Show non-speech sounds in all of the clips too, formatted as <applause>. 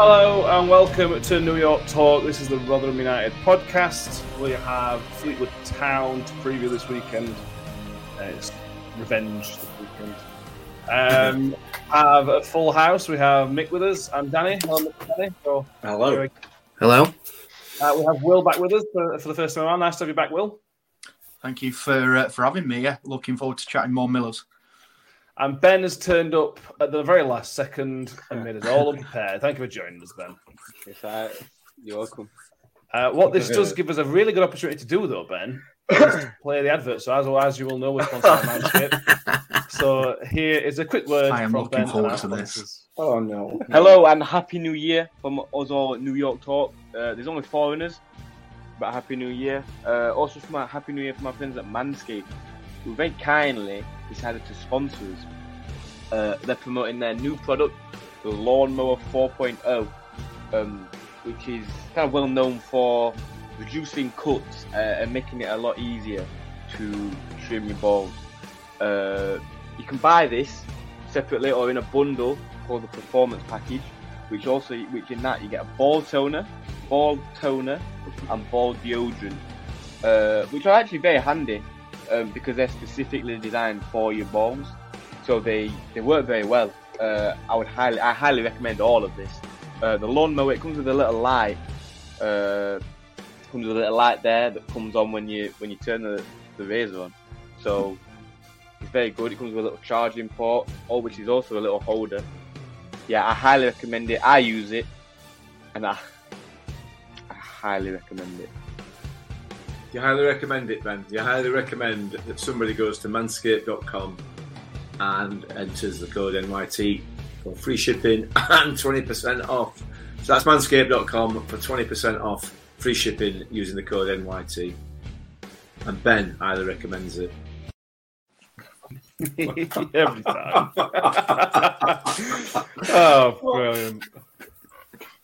Hello and welcome to New York Talk. This is the Rotherham United podcast. We have Fleetwood Town to preview this weekend. Uh, it's revenge this weekend. Um, have a full house. We have Mick with us and Danny. Hello, Mick Danny. So, Hello. Hello. uh, we have Will back with us for, for the first time around. Nice to have you back, Will. Thank you for uh, for having me. Yeah, looking forward to chatting more Millers. And Ben has turned up at the very last second <laughs> and made us all unprepared. Thank you for joining us, Ben. Yes, I, you're welcome. Uh, what this does give us a really good opportunity to do, though, Ben, is to <coughs> play the advert. So, as, as you will know, we're sponsored by Manscaped. <laughs> So, here is a quick word. I am from looking Ben forward to this. sponsors. Oh no! Hello <laughs> and happy New Year from us all at New York Talk. Uh, there's only foreigners, but happy New Year. Uh, also, from my happy New Year from my friends at Manscaped, who very kindly decided to sponsor us. Uh, they're promoting their new product, the Lawnmower 4.0, um, which is kind of well known for reducing cuts uh, and making it a lot easier to trim your balls. Uh, you can buy this separately or in a bundle called the Performance Package, which also, which in that you get a ball toner, ball toner, and ball deodorant, uh, which are actually very handy um, because they're specifically designed for your balls. So they, they work very well. Uh, I would highly I highly recommend all of this. Uh, the lawnmower it comes with a little light. Uh, comes with a little light there that comes on when you when you turn the, the razor on. So it's very good. It comes with a little charging port, or which is also a little holder. Yeah, I highly recommend it. I use it, and I, I highly recommend it. You highly recommend it, Ben. You highly recommend that somebody goes to manscaped.com and enters the code NYT for free shipping and 20% off. So that's manscaped.com for 20% off free shipping using the code NYT. And Ben highly recommends it. <laughs> Every time. <laughs> oh, brilliant.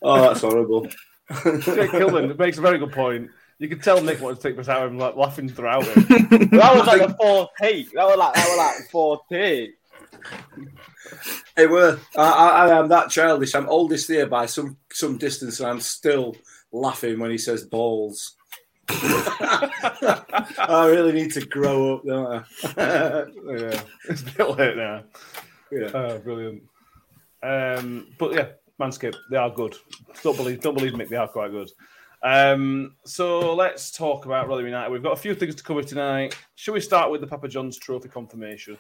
Oh, that's horrible. Jake Kilman makes a very good point. You can tell Nick wanted to take this out and like laughing throughout it. <laughs> that was like the fourth take. That was like that was like fourth take. Hey, were I, I, I am that childish. I'm oldest here by some some distance, and I'm still laughing when he says balls. <laughs> I really need to grow up, don't I? <laughs> yeah, it's a bit late now. Yeah. Oh, brilliant. Um, but yeah, Manscaped, they are good. Don't believe, don't believe Mick, they are quite good. Um, so let's talk about Rotherham United. We've got a few things to cover tonight. Should we start with the Papa John's Trophy confirmation?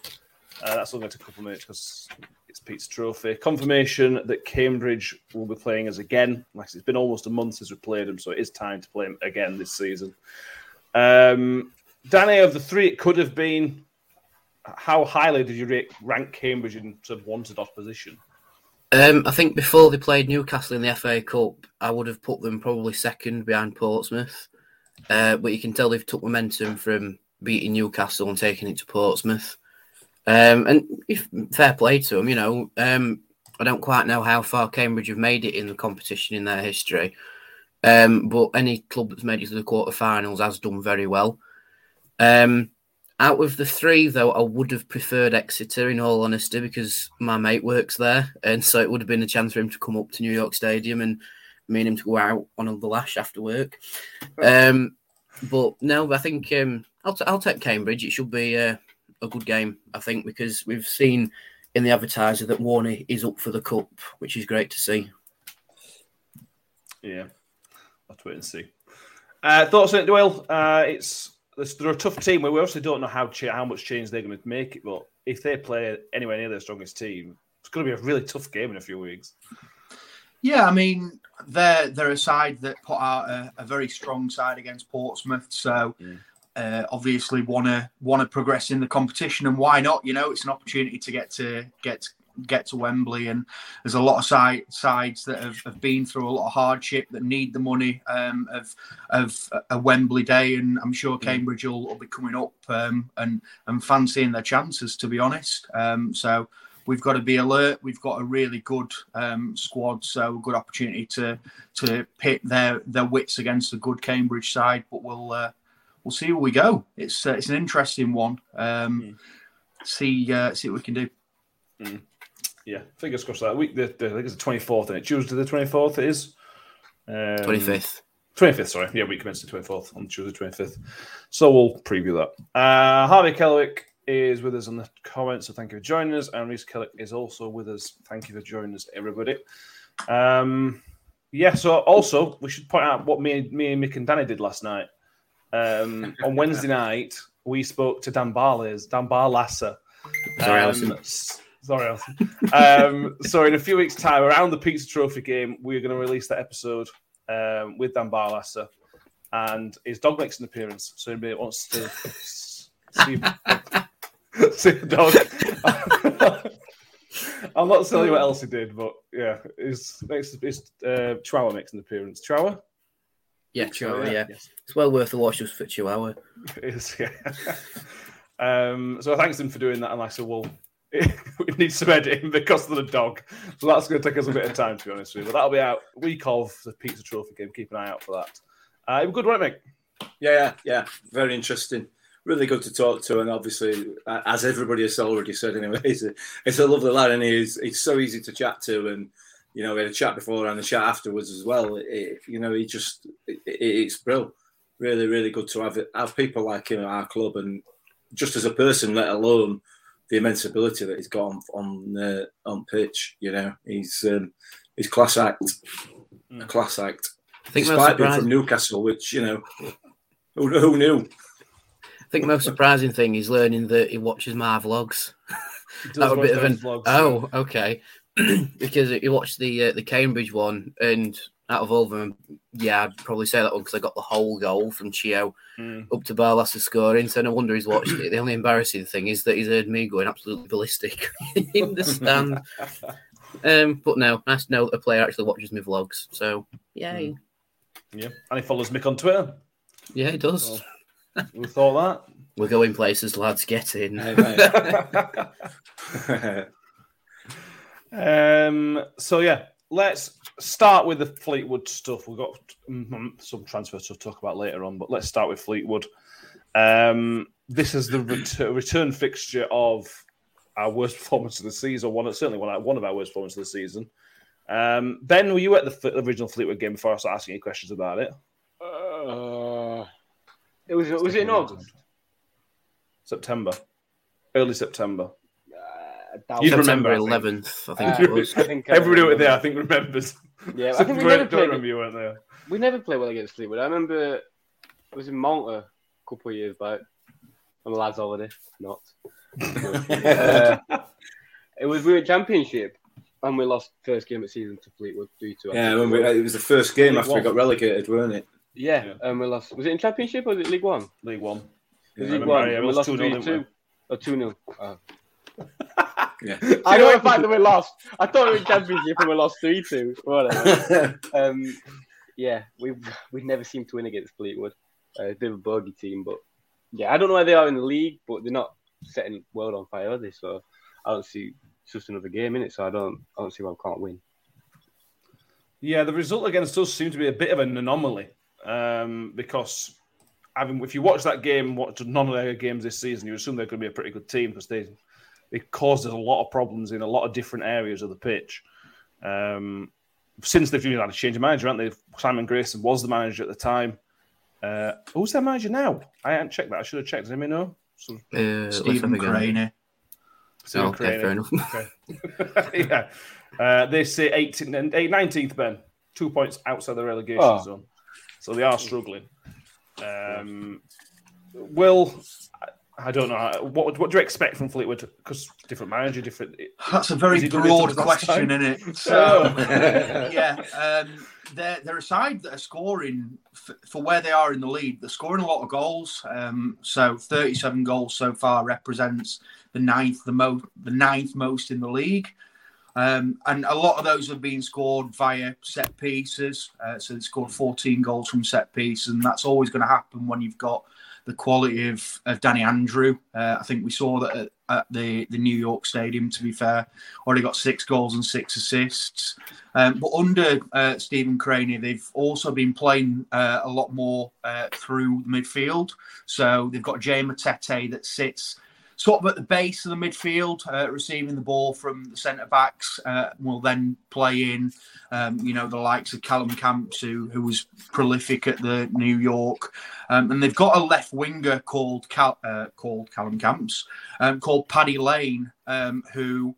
Uh, that's only going to take a couple of minutes because it's Pete's Trophy. Confirmation that Cambridge will be playing us again. Like it's been almost a month since we played them, so it is time to play them again this season. Um, Danny, of the three it could have been, how highly did you rank Cambridge in sort of wanted opposition? Um, I think before they played Newcastle in the FA Cup, I would have put them probably second behind Portsmouth. Uh, but you can tell they've took momentum from beating Newcastle and taking it to Portsmouth. Um, and if, fair play to them, you know. Um, I don't quite know how far Cambridge have made it in the competition in their history, um, but any club that's made it to the quarterfinals has done very well. Um, out of the three, though, I would have preferred Exeter in all honesty because my mate works there, and so it would have been a chance for him to come up to New York Stadium and me and him to go out on the lash after work. Um, but no, I think um, I'll, t- I'll take Cambridge. It should be uh, a good game, I think, because we've seen in the advertiser that Warne is up for the cup, which is great to see. Yeah, I'll have to wait and see. Uh, thoughts on it, Doyle? Uh, it's they're a tough team. We obviously don't know how how much change they're going to make it, but if they play anywhere near their strongest team, it's going to be a really tough game in a few weeks. Yeah, I mean they're they're a side that put out a, a very strong side against Portsmouth, so uh, obviously want to want to progress in the competition, and why not? You know, it's an opportunity to get to get get to Wembley, and there's a lot of side, sides that have, have been through a lot of hardship that need the money um, of of a Wembley day, and I'm sure Cambridge will, will be coming up um, and and fancying their chances, to be honest. Um, so we've got to be alert. We've got a really good um, squad, so a good opportunity to to pit their their wits against a good Cambridge side. But we'll uh, we'll see where we go. It's uh, it's an interesting one. Um, See uh, see what we can do. Mm. Yeah, fingers crossed that week. The, the, I think it's the twenty fourth, and it Tuesday the twenty fourth. It is um, 25th. Twenty fifth, sorry. Yeah, week the twenty fourth on Tuesday twenty fifth. So we'll preview that. Uh, Harvey Kelwick is with us on the comments, so thank you for joining us. And Reese Kellick is also with us. Thank you for joining us, everybody. Um, yeah. So also we should point out what me, me and Mick and Danny did last night. Um, on Wednesday <laughs> night, we spoke to Dan Barles, Dan Barlaser. Sorry, Um, Alison. Sorry, Alison. um, so in a few weeks' time, around the Pizza Trophy game, we're going to release that episode um, with Dan Barlaser, and his dog makes an appearance. So anybody that wants to <laughs> see, <laughs> see the dog. <laughs> I'm not telling you what else he did, but yeah, his, makes, his uh, Chihuahua makes an appearance. Chihuahua? Yeah, Chihuahua, yeah, yeah. yes. It's well worth the watch just for Chihuahua. It is, yeah. um, so thanks him for doing that. And I said, well, <laughs> we need some editing because of the dog. So that's going to take us a bit of time, to be honest with you. But that'll be out week of the Pizza Trophy game. Keep an eye out for that. Uh, good, right, mate? Yeah, yeah, yeah. Very interesting. Really good to talk to, and obviously, as everybody has already said, anyway, <laughs> it's a, he's a lovely lad, and he's he's so easy to chat to, and you know, we had a chat before and a chat afterwards as well. It, you know, he just it- it's brilliant. Really, really good to have have people like him at our club, and just as a person, let alone the immense ability that he's got on on, uh, on pitch. You know, he's um, he's class act, a class act. I think most Despite being surprising- from Newcastle, which you know, who, who knew? I think the most surprising thing is learning that he watches my vlogs. that was a bit of an vlogs, oh, okay. <clears throat> because he watched the uh, the Cambridge one, and out of all of them, yeah, I'd probably say that one because I got the whole goal from Chio Mm. up to Barlaser scoring. So no wonder he's watched it. The only embarrassing thing is that he's heard me going absolutely ballistic <laughs> in the stand. <laughs> Um, but no, nice to know that a player actually watches my vlogs. So yay, Yeah. And he follows Mick on Twitter. yeah, he does. We thought that? <laughs> We're going places, lads. Get in. um, so, yeah, let's start with the Fleetwood stuff. We've got mm, some transfer stuff to talk about later on, but let's start with Fleetwood. Um, this is the ret- return fixture of our worst <laughs> performance of the season, one certainly one, one of our worst performances of the season. Um, ben, were you at the f- original Fleetwood game before I start asking you questions about it? Uh, it was was it in August? September, early September. I You'd remember, I September think. 11th, I think Uh, it was. I think I Everybody remember. there, I think, remembers. Yeah, I <laughs> think we people never played. remember you weren't there. We never played well against Fleetwood. I remember it was in Malta a couple of years back on a lads' holiday. Not. <laughs> Uh, it was we were championship and we lost first game of season to Fleetwood due to Yeah, when we, it was the first game League after we got relegated, weren't it? yeah, Yeah. and we lost. Was it in championship or was it League One? League One. It was Yeah, I League remember, One. yeah, and we we lost lost 2-0, three didn't we? two or two 0 oh. <laughs> Yeah. <laughs> I know the fact that we lost. I thought we were championship and we lost three two. <laughs> Whatever. <laughs> um, yeah, we we never seem to win against Fleetwood. Uh, a bit of a bogey team, but yeah, I don't know where they are in the league, but they're not setting world on fire, are they? So I don't see it's just another game in it. So I don't I don't see why we can't win. Yeah, the result against us seemed to be a bit of an anomaly um, because having, if you watch that game, watch none of their games this season, you assume they're going to be a pretty good team because they they caused a lot of problems in a lot of different areas of the pitch. Um, since they've had a change of manager, haven't they? Simon Grayson was the manager at the time. Uh, who's their manager now? I haven't checked that. I should have checked. Does anybody know? So, Uh, Stephen have a. Crainey. Stephen Oh, okay, fair enough. Okay. <laughs> yeah. Uh, they say 18th and 19th, Ben. Two points outside the relegation Oh. zone. So they are struggling. Um, Will, I- don't know. What, what do you expect from Fleetwood? Because different manager, different. That's a very Is he gonna do broad question, isn't it? <laughs> So, Oh. yeah, um, they're, they're a side that are scoring f- for where they are in the league. They're scoring a lot of goals. Um, so, 37 goals so far represents the ninth, the most, the ninth most in the league. Um, and a lot of those have been scored via set pieces. Uh, so they scored 14 goals from set piece, and that's always going to happen when you've got the quality of, of Danny Andrew. Uh, I think we saw that at, at the, the New York Stadium, to be fair. Already got six goals and six assists. Um, but under uh, Stephen Crainey, they've also been playing uh, a lot more uh, through the midfield. So they've got Jay Matete that sits sort of at the base of the midfield, uh, receiving the ball from the centre backs. Uh, will then play in, um, you know, the likes of Callum Camps, who, who was prolific at the New York, um, and they've got a left winger called Cal- uh, called Callum Camps, um, called Paddy Lane, um, who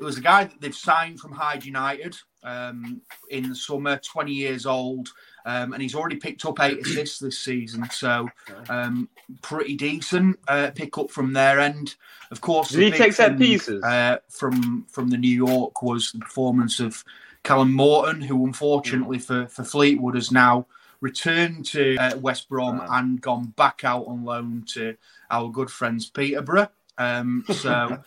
was a guy that they've signed from Hyde United um, in the summer, 20 years old, um, and he's already picked up eight assists this season. So, um, pretty decent uh, pick up from their end. Of course, Did the he take set pieces? Uh, from from the New York was the performance of Callum Morton, who unfortunately for, for Fleetwood has now returned to uh, West Brom and gone back out on loan to our good friends Peterborough. Um, so,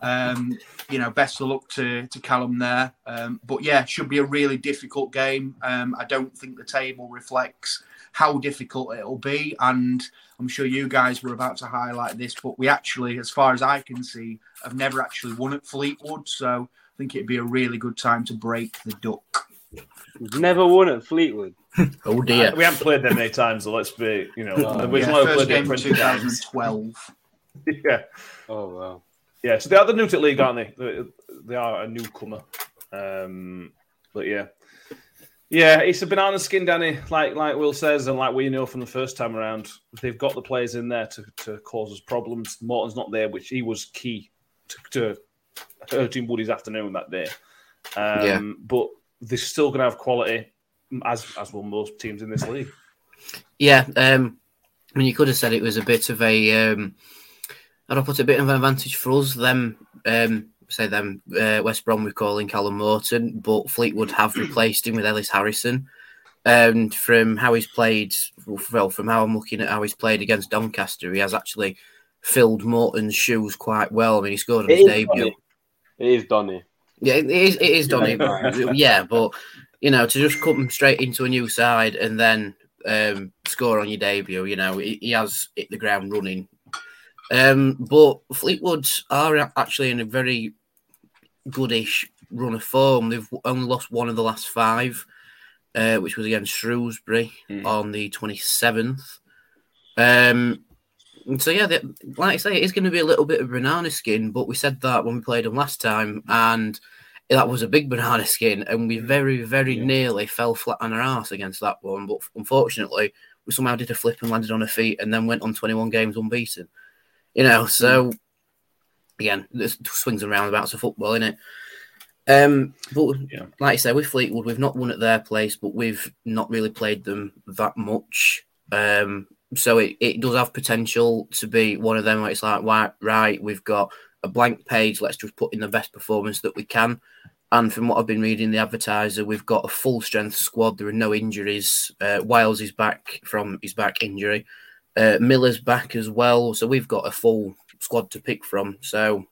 um, you know, best of luck to, to Callum there. Um, but yeah, should be a really difficult game. Um, I don't think the table reflects how difficult it'll be. And I'm sure you guys were about to highlight this, but we actually, as far as I can see, have never actually won at Fleetwood. So I think it'd be a really good time to break the duck. We've never won at Fleetwood. <laughs> Oh dear. We haven't played them many times, so let's be, you know, Oh, we've Yeah, only first played them game in 2012. <laughs> yeah. Oh wow. Yeah, so they are the new to the league, aren't they? They- They are a newcomer. Um, but yeah. Yeah, it's a banana skin, Danny, like like Will says, and like we know from the first time around. They've got the players in there to, to cause us problems. Morton's not there, which he was key to, to hurting Woody's afternoon that day. Um, Yeah. But they're still going to have quality, as as will most teams in this league. Yeah, um, I mean, you could have said it was a bit of a, um, I put a bit of an advantage for us. Them, um, say them, uh, West Brom we're Callum Morton, but Fleetwood have replaced him with Ellis Harrison. And from how he's played, well, from how I'm looking at how he's played against Doncaster, he has actually filled Morton's shoes quite well. I mean, he scored on It his debut. Donny. It is Donny. Yeah, it is. It is Donny. <laughs> Yeah. yeah, but you know, to just come straight into a new side and then um, score on your debut, you know, he, he has hit the ground running. Um, but Fleetwood are actually in a very goodish run of form. They've only lost one of the last five, uh, which was against Shrewsbury on the twenty seventh. Um, so yeah, they, like I say, it is going to be a little bit of banana skin. But we said that when we played them last time, and that was a big banana skin, and we very, very nearly fell flat on our ass against that one. But unfortunately, we somehow did a flip and landed on our feet, and then went on twenty-one games unbeaten. You know, so again, there's swings and roundabouts of football, in it. Um, but Yeah. like I say, with Fleetwood, we've not won at their place, but we've not really played them that much. Um, so it, it does have potential to be one of them where it's like, right, right, we've got a blank page, let's just put in the best performance that we can. And from what I've been reading, the advertiser, we've got a full strength squad. There are no injuries. Uh, Wiles is back from his back injury. Uh, Miller's back as well. So we've got a full squad to pick from. So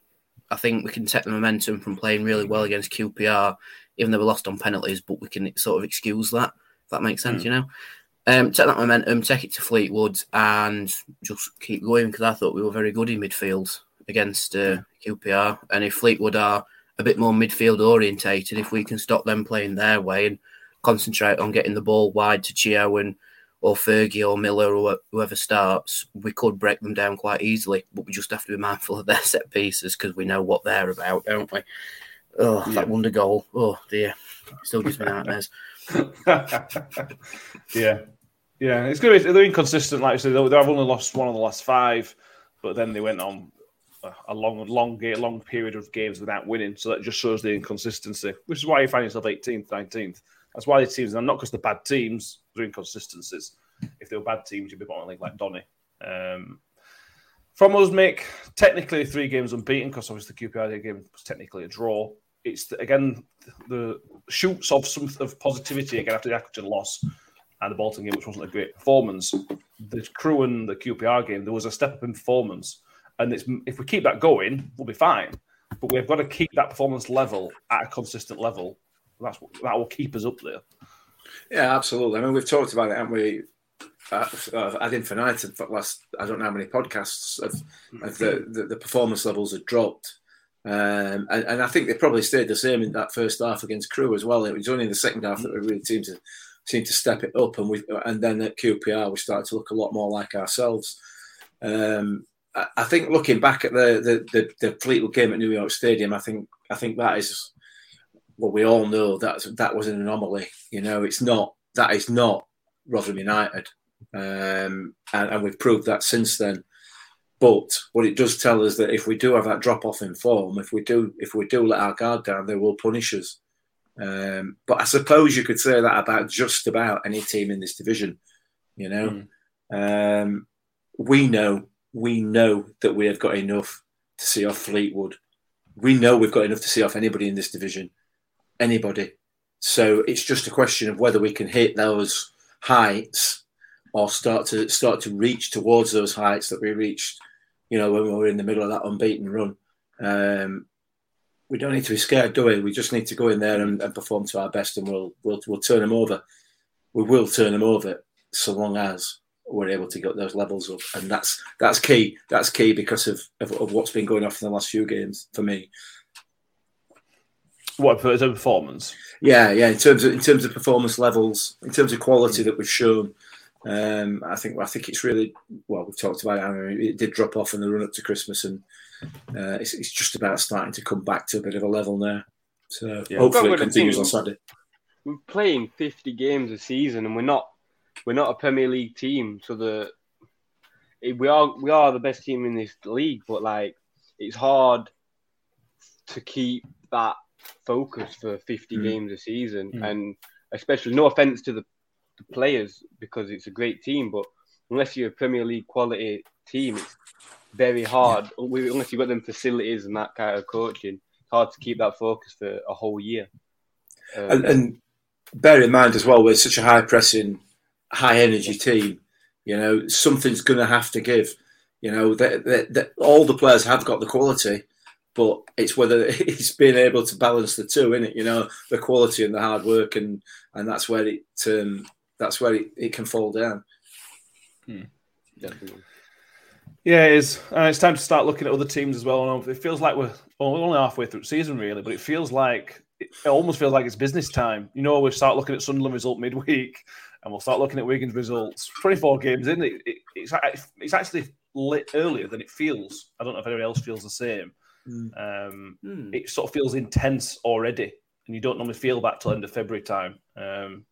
I think we can take the momentum from playing really well against QPR, even though we lost on penalties, but we can sort of excuse that. If that makes sense, Mm. you know. Um, take that momentum, take it to Fleetwood, and just keep going because I thought we were very good in midfield against uh, QPR. And if Fleetwood are a bit more midfield orientated, if we can stop them playing their way and concentrate on getting the ball wide to Chio and or Fergie or Miller or whoever starts, we could break them down quite easily. But we just have to be mindful of their <laughs> set pieces because we know what they're about, don't we? Oh, Yeah. that wonder goal. Oh dear, still gives me nightmares. <laughs> <laughs> yeah, yeah. It's going to be, They're inconsistent. Like I said, they've only lost one of the last five, but then they went on a- a long, long, long period of games without winning. So that just shows the inconsistency, which is why you find yourself 18th, 19th. That's why the teams, and not because they're bad teams, they're inconsistencies. If they were bad teams, you'd be bottom league like Donny. Um, from us, Mick, technically three games unbeaten because obviously the QPR game was technically a draw. It's the, again the shoots of some of positivity again after the Accrington loss and the Bolton game, which wasn't a great performance. The Crewe and the QPR game, there was a step up in performance, and it's, if we keep that going, we'll be fine. But we've got to keep that performance level at a consistent level. That's that will keep us up there. Yeah, absolutely. I mean, we've talked about it, haven't we? Uh, uh, ad infinitum for last I don't know how many podcasts of, of the, the the performance levels had dropped, um, and, and I think they probably stayed the same in that first half against Crewe as well. It was only in the second half that we really seemed to seemed to step it up, and we and then at QPR we started to look a lot more like ourselves. Um, I, I think looking back at the, the the the Fleetwood game at New York Stadium, I think I think that is well, we all know that that was an anomaly. You know, it's not that is not Rotherham United, um, and, and we've proved that since then. But what it does tell us that if we do have that drop off in form, if we do if we do let our guard down, they will punish us. Um, but I suppose you could say that about just about any team in this division. You know, um, we know we know that we have got enough to see off Fleetwood. We know we've got enough to see off anybody in this division anybody. So it's just a question of whether we can hit those heights or start to start to reach towards those heights that we reached, you know, when we were in the middle of that unbeaten run. Um, we don't need to be scared, do we? We just need to go in there and, and perform to our best, and we'll we'll we'll turn them over. We will turn them over so long as we're able to get those levels up, and that's that's key. That's key because of, of, of what's been going off in the last few games for me. What for the performance? Yeah, yeah. In terms of in terms of performance levels, in terms of quality that we've shown, um, I think I think it's really well. We've talked about it. I mean, it did drop off in the run up to Christmas, and uh, it's, it's just about starting to come back to a bit of a level now. So Yeah. hopefully it continues on Saturday. we're playing 50 games a season and we're not we're not a Premier League team so the we are we are the best team in this league but like it's hard to keep that focus for 50 Mm. games a season Mm. and especially no offense to the, the players because it's a great team but unless you're a Premier League quality team it's very hard unless you've got them facilities and that kind of coaching it's hard to keep that focus for a whole year Um, And, and bear in mind as well, we're such a high pressing, high energy team. You know, something's going to have to give. You know, that all the players have got the quality, but it's whether <laughs> it's being able to balance the two in it. You know, the quality and the hard work, and and that's where it um, that's where it, it can fall down. Definitely. Yeah, it is. And it's time to start looking at other teams as well. And It feels like we're, well, we're only halfway through the season, really, but it feels like it almost feels like it's business time. You know, we start looking at Sunderland result midweek, and we'll start looking at Wigan's results. Twenty-four games in, it, it, it's it's actually lit earlier than it feels. I don't know if anyone else feels the same. Um, It sort of feels intense already, and you don't normally feel that till end of February time. Um,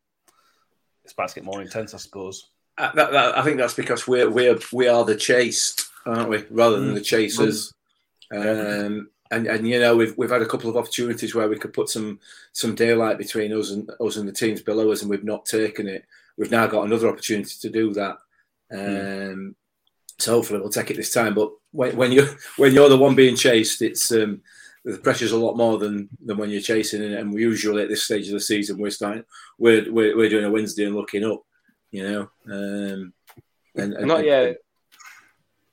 it's about to get more intense, I suppose. Uh, that, that, I think that's because we're we're we are the chased, aren't we, rather than the chasers. Um, and and you know we've we've had a couple of opportunities where we could put some some daylight between us and us and the teams below us, and we've not taken it. We've now got another opportunity to do that. Um, So hopefully we'll take it this time. But when, when you when you're the one being chased, it's um, the pressure's a lot more than than when you're chasing. And, and we usually at this stage of the season we're starting we're we're, we're doing a Wednesday and looking up, you know. Um, and, and not yet.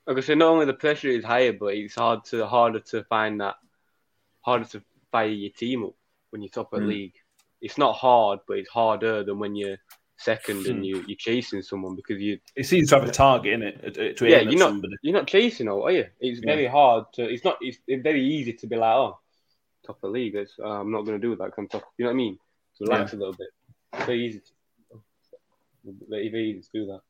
I said, not only the pressure is higher, but it's hard to harder to find that harder to fire your team up when you're top of the league. It's not hard, but it's harder than when you're second and Hmm. you, you're chasing someone because you It seems to have a target in it to yeah you're not somebody. you're not chasing all are you? It's Yeah. very hard to. It's not. It's, it's very easy to be like oh top of the league. It's, uh, I'm not going to do that. 'cause I'm top. You know what I mean? To relax a little bit. It's very easy. To, very, very easy to do that.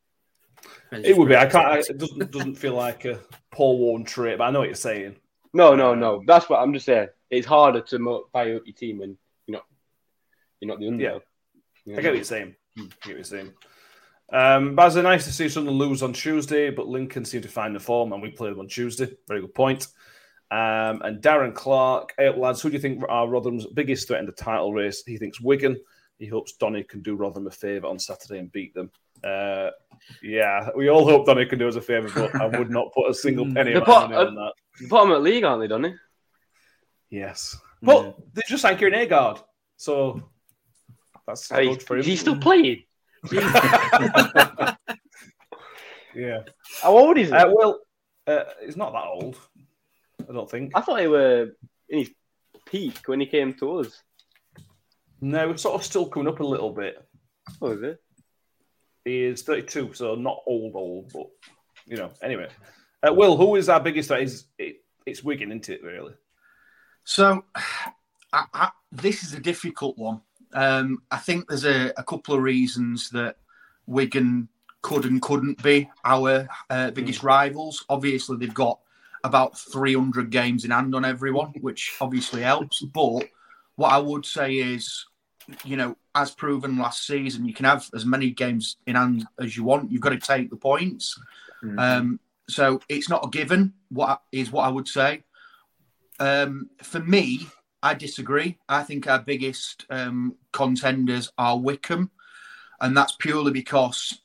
It would be. I can't. I, it doesn't doesn't feel like a Paul Warne trait, but I know what you're saying. No, no, no. That's what I'm just saying. It's harder to mo- fire up your team when you're not you're not the underdog. You know I get what you're saying. I get what you're saying. Um, Baz, nice to see Sunderland lose on Tuesday, but Lincoln seem to find the form, and we played them on Tuesday. Very good point. Um, and Darren Clark, hey, lads, who do you think are Rotherham's biggest threat in the title race? He thinks Wigan. He hopes Donny can do Rotherham a favour on Saturday and beat them. Uh, yeah, we all hope Donny can do us a favour, but I would not put a single <laughs> penny The of pot- money on that. The bottom of the league, aren't they, Donny? Yes, but they just signed Kieran Agard, so that's Hey, good for him. is he still playing? <laughs> Yeah. How old is he? Uh, well, uh, he's not that old. I don't think. I thought he were in his peak when he came to us. No, it's sort of still coming up a little bit. Oh, is it? He is 32, so not old, old, but you know. Anyway, uh, Will, who is our biggest threat? Is it, it's Wigan, isn't it? Really? So, <sighs> I, I, this is a difficult one. Um, I think there's a, a couple of reasons that Wigan could and couldn't be our uh, biggest rivals. Obviously, they've got about 300 games in hand on everyone, which obviously helps. But what I would say is, you know, as proven last season, you can have as many games in hand as you want. You've got to take the points. Um, so it's not a given. What is what I would say. Um, for me, I disagree. I think our biggest um, contenders are Wycombe, and that's purely because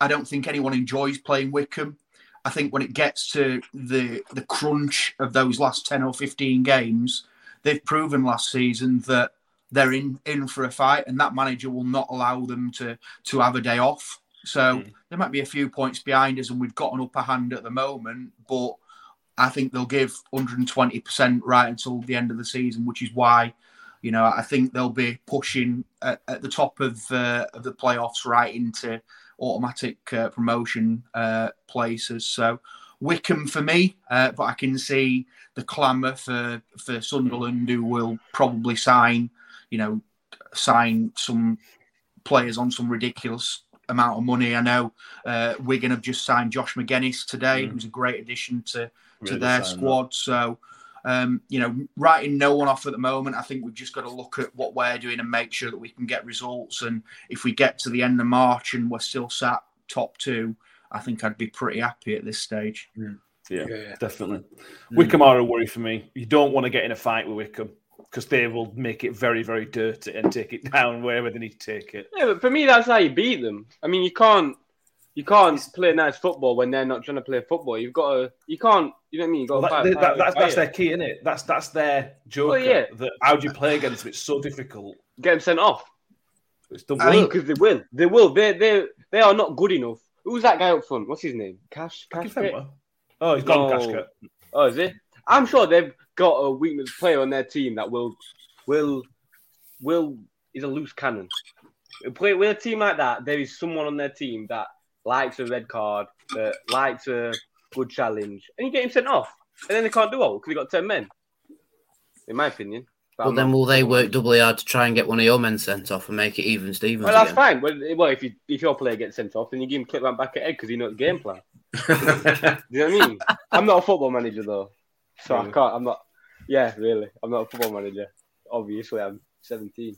I don't think anyone enjoys playing Wycombe. I think when it gets to the the crunch of those last ten or fifteen games, they've proven last season that they're in in for a fight, and that manager will not allow them to to have a day off. So there might be a few points behind us, and we've got an upper hand at the moment, but I think they'll give 120% right until the end of the season, which is why, you know, I think they'll be pushing at, at the top of, uh, of the playoffs right into automatic uh, promotion uh, places. So Wycombe for me, uh, but I can see the clamour for, for Sunderland, who will probably sign, you know, sign some players on some ridiculous amount of money. I know uh, Wigan have just signed Josh McGuinness today, Mm. who's a great addition to to their good sign, squad. So, um, you know, writing no one off at the moment, I think we've just got to look at what we're doing and make sure that we can get results. And if we get to the end of March and we're still sat top two, I think I'd be pretty happy at this stage. Yeah, definitely. Wycombe are a worry for me. You don't want to get in a fight with Wycombe because they will make it very, very dirty and take it <laughs> down wherever they need to take it. Yeah, but for me, that's how you beat them. I mean, you can't you can't play nice football when they're not trying to play football. You've got to you can't. You know what I mean? You got Well, that- fight, that- fight, that's, that's their key, isn't it? That's that's their joke. Well, yeah. That how do you play against them? It's so difficult. Get them sent off. It's the I because they will. They will. They they they are not good enough. Who's that guy up front? What's his name? Cash. Cash. Oh, he's gone, No. Kashket. Oh, is it? I'm sure they've got a weakness player on their team that will will will is a loose cannon. Play with a team like that. There is someone on their team that likes a red card, that likes a good challenge, and you get him sent off, and then they can't do all because they got ten men. In my opinion. But But I'm then will they work doubly hard to try and get one of your men sent off and make it even Stevens? Well, that's again? fine. Well, well, if you if your player gets sent off, then you give him clip that back at head because he knows the game plan. <laughs> Do you know what I mean? I'm not a football manager though, so I can't. I'm not. Yeah, really, I'm not a football manager. Obviously, I'm 17.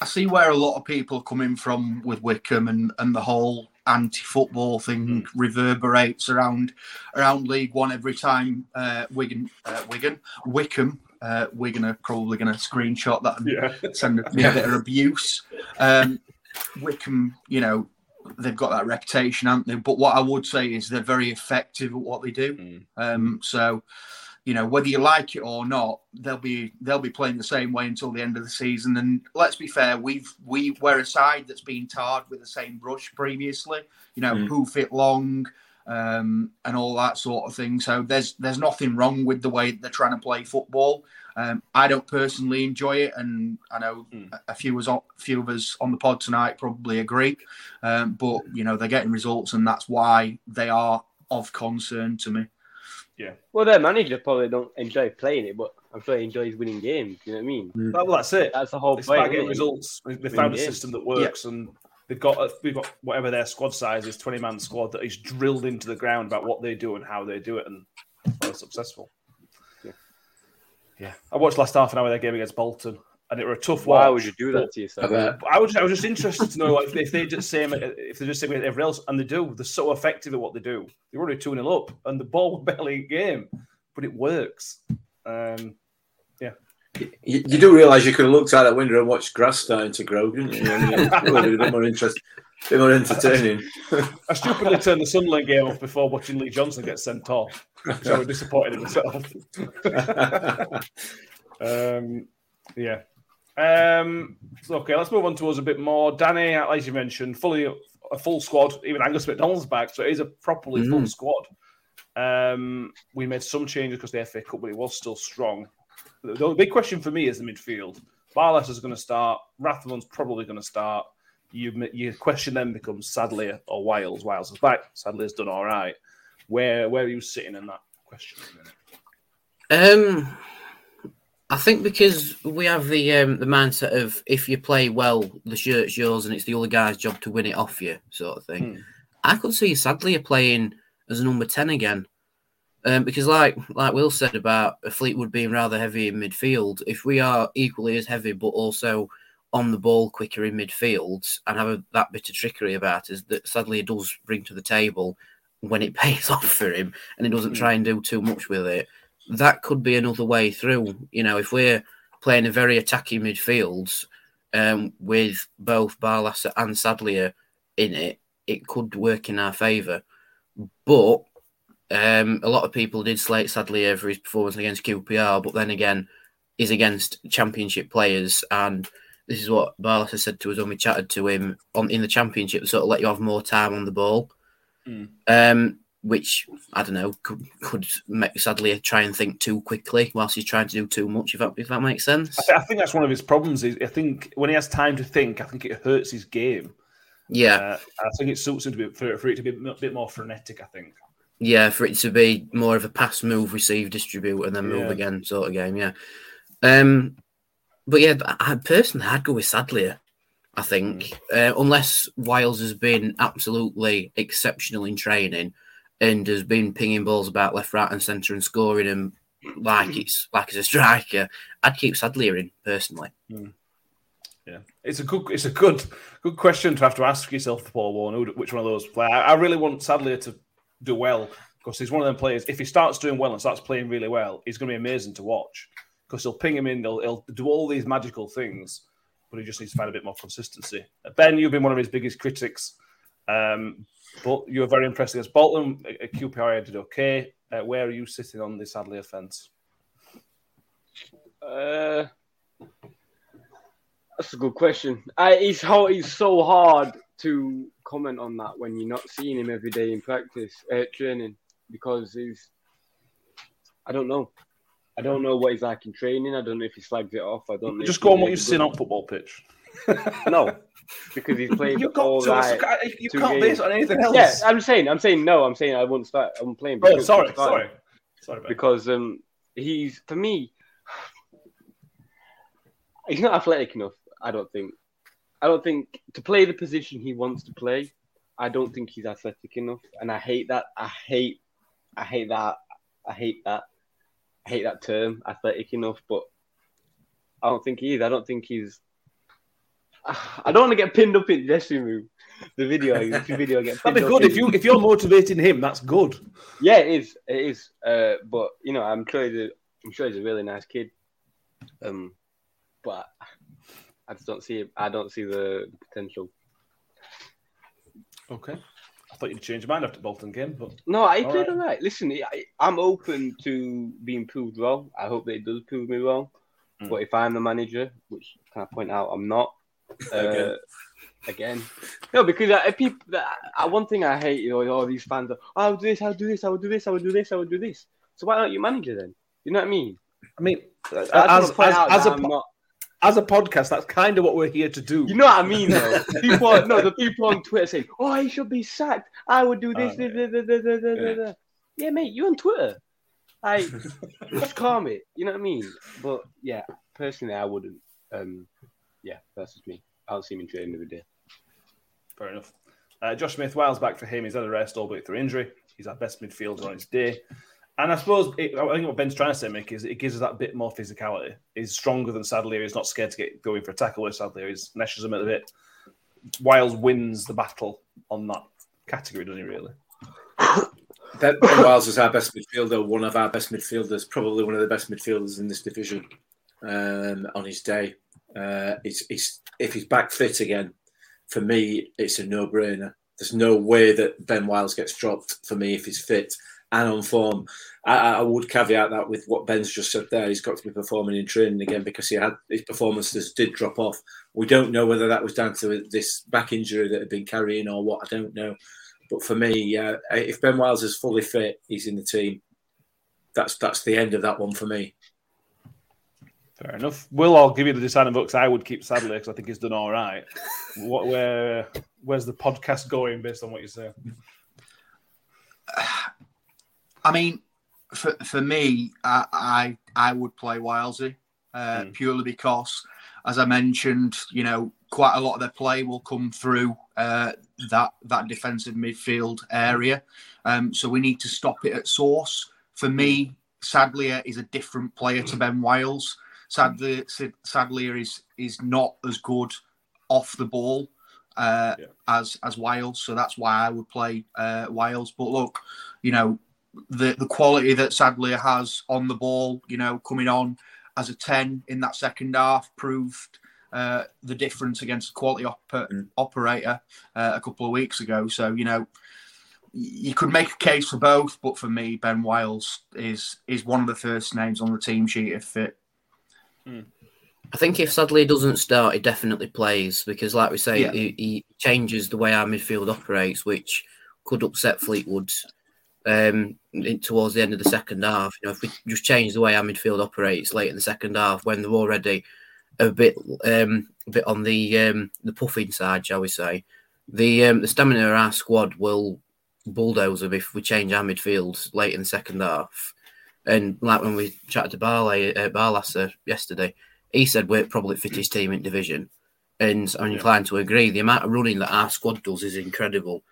I see where a lot of people are coming from with Wycombe and, and the whole anti-football thing reverberates around around League One every time uh, Wigan, uh, Wigan, Wycombe, uh, Wigan are probably going to screenshot that and Yeah. send me a bit of abuse. Um, Wycombe, you know, they've got that reputation, haven't they? But what I would say is they're very effective at what they do. Um, so, you know, whether you like it or not, they'll be they'll be playing the same way until the end of the season. And let's be fair, we've we we're a side that's been tarred with the same brush previously. You know, Mm. who fit long. um, and all that sort of thing. So there's there's nothing wrong with the way they're trying to play football. Um, I don't personally enjoy it, and I know a- a few of us, few of us on the pod tonight probably agree. Um, but you know they're getting results, and that's why they are of concern to me. Well, their manager probably don't enjoy playing it, but I'm sure he enjoys winning games. You know what I mean? Mm. Well, that's it. That's the whole It's point. getting it? results. They they Winning found a system that works, and they've got a, we've got whatever their squad size is, twenty man squad that is drilled into the ground about what they do and how they do it, and they're successful. Yeah. Yeah, I watched last half an hour of their game against Bolton, and it were a tough watch. Why would you do that to yourself? I was, I was just interested to know like, if, they, if they just same if they're just same with everyone else, and they do. They're so effective at what they do. They're already two 0 up, and the ball <laughs> barely game, but it works. Um, yeah, You, you do realise you could have looked out that window and watched grass starting to grow, didn't you? I mean, it would be a bit more interesting, a bit more entertaining. I stupidly turned the Sunderland game off before watching Lee Johnson get sent off. So I was disappointed in myself. <laughs> um, yeah. Um, so, okay, let's move on towards a bit more. Danny, as you mentioned, fully a full squad. Even Angus MacDonald's back, so it is a properly full Mm. squad. Um, we made some changes because the FA Cup, but it was still strong. The, the big question for me is the midfield. Barlas is going to start. Rathbone's probably going to start. You you question then becomes Sadlier or Wiles. Wiles is back. Sadlier's done all right. Where where are you sitting in that question? at the minute? Um, I think because we have the um, the mindset of if you play well, the shirt's yours, and it's the other guy's job to win it off you, sort of thing. Hmm. I could see Sadlier playing as a number ten again, um, because like like Will said about Fleetwood being rather heavy in midfield. If we are equally as heavy, but also on the ball quicker in midfield and have a, that bit of trickery about us that Sadlier it does bring to the table when it <laughs> pays off for him, and he doesn't try and do too much with it that could be another way through. You know, if we're playing a very attacking midfield um, with both Barlas and Sadlier in it, it could work in our favour. But um, a lot of people did slate Sadlier for his performance against QPR, but then again, he's against championship players, and this is what Barlas said to us when we chatted to him on in the championship, sort of let you have more time on the ball. Mm. Um, which I don't know could, could make Sadlier try and think too quickly whilst he's trying to do too much. If that if that makes sense. I, th- I think that's one of his problems. Is I think when he has time to think, I think it hurts his game. Yeah, Uh, I think it suits him to be for, for it to be a bit more frenetic. I think. yeah, for it to be more of a pass, move, receive, distribute, and then move Yeah. again sort of game. Yeah. Um, but yeah, I personally I'd go with Sadlier. I think uh, unless Wiles has been absolutely exceptional in training and has been pinging balls about left, right, and centre and scoring them like <clears throat> it's like it's a striker, I'd keep Sadlier in personally. Yeah, it's a good, it's a good, good question to have to ask yourself, Paul Warne. Which one of those play? I, I really want Sadlier to do well because he's one of them players. If he starts doing well and starts playing really well, he's going to be amazing to watch because he'll ping him in. He'll, he'll do all these magical things, but he just needs to find a bit more consistency. Ben, you've been one of his biggest critics, um, but you were very impressed against Bolton. QPR, did okay. Uh, where are you sitting on the Sadlier offence? Uh, that's a good question. I, it's how it's so hard to comment on that when you're not seeing him every day in practice, uh, training, because he's. I don't know. I don't know what he's like in training. I don't know if he slags it off. I don't know. Just go on what you've seen on football pitch. No, <laughs> because he's played You got all to. right. You can't games. base on anything else. Yeah, I'm saying, I'm saying no. I'm saying I won't start. I'm playing. Oh, sorry, sorry, sorry. Because um, he's for me, he's not athletic enough. I don't think. I don't think to play the position he wants to play. I don't think he's athletic enough, and I hate that. I hate. I hate that. I hate that. I hate that term, athletic enough. But I don't think he is. I don't think he's. I don't want to get pinned up in the dressing room. The video, the video get. That'd be good if you if you're motivating him. That's good. yeah, it is. It is. Uh, but you know, I'm sure he's a, I'm sure he's a really nice kid. Um, but I just don't see. I don't see the, potential. Okay. I thought you'd change your mind after Bolton game, but No, I All played right. all right. Listen, I, I'm open to being proved wrong. I hope that it does prove me wrong. Mm. But if I'm the manager, which can I point out I'm not, uh, Okay. again. No, because uh, people. Uh, one thing I hate, you know, all these fans. Are, oh, I'll do this. I'll do this. I will do this. I will do this. I will do this. So why aren't you manager then? You know what I mean? I mean, I as, wanna as, as that po- not- as a podcast, that's kind of what we're here to do. You know what I mean, though. <laughs> <laughs> people, no, the people on Twitter saying, "Oh, he should be sacked. I would do this." Oh, Yeah. mate, you on Twitter. I <laughs> just calm it. You know what I mean? But yeah, personally, I wouldn't. Um, yeah, that's just me. I don't see him in training every day. Fair enough. Uh, Josh Smith, Wales back for him. He's had a rest, albeit through injury. He's our best midfielder on his day. And I suppose it, I think what Ben's trying to say, Mick, is it gives us that bit more physicality. He's stronger than Sadlier. He's not scared to get going for a tackle with Sadlier. He's meshes him at the bit. Wiles wins the battle on that category, doesn't he, really? Ben, ben Wiles is our best midfielder, one of our best midfielders, probably one of the best midfielders in this division um, on his day. Uh, he's, if he's back fit again, for me, it's a no brainer. There's no way that Ben Wiles gets dropped for me if he's fit and on form. I, I would caveat that with what Ben's just said there. He's got to be performing in training again because he had his performances did drop off. We don't know whether that was down to this back injury that had been carrying or what. I don't know. But for me, uh, if Ben Wiles is fully fit, he's in the team. That's that's the end of that one for me. Fair enough. Will I'll give you the deciding vote 'cause I would keep Sadlier because I think he's done all right. What, where, where's the podcast going based on what you say? I mean, for for me, I I, I would play Wilesy uh, purely because, as I mentioned, you know, quite a lot of their play will come through uh, that that defensive midfield area. Um, so we need to stop it at source. For me, Sadlier is a different player to Ben Wiles. Sadly, Sadlier is is not as good off the ball uh, as as Wiles, so that's why I would play uh, Wiles. But look, you know, the the quality that Sadlier has on the ball, you know, coming on as a ten in that second half proved uh, the difference against a quality op- operator uh, a couple of weeks ago. So you know, you could make a case for both, but for me, Ben Wiles is is one of the first names on the team sheet if I think if Sadly doesn't start, he definitely plays because, like we say, Yeah. he, he changes the way our midfield operates, which could upset Fleetwood um, in, towards the end of the second half. You know, if we just change the way our midfield operates late in the second half, when they're already a bit um, a bit on the um, the puffing side, shall we say, the um, the stamina of our squad will bulldoze them if we change our midfield late in the second half. And like when we chatted to Barley, uh, Barlaser yesterday, he said we're probably the fittest team in division. And I'm inclined to agree. The amount of running that our squad does is incredible.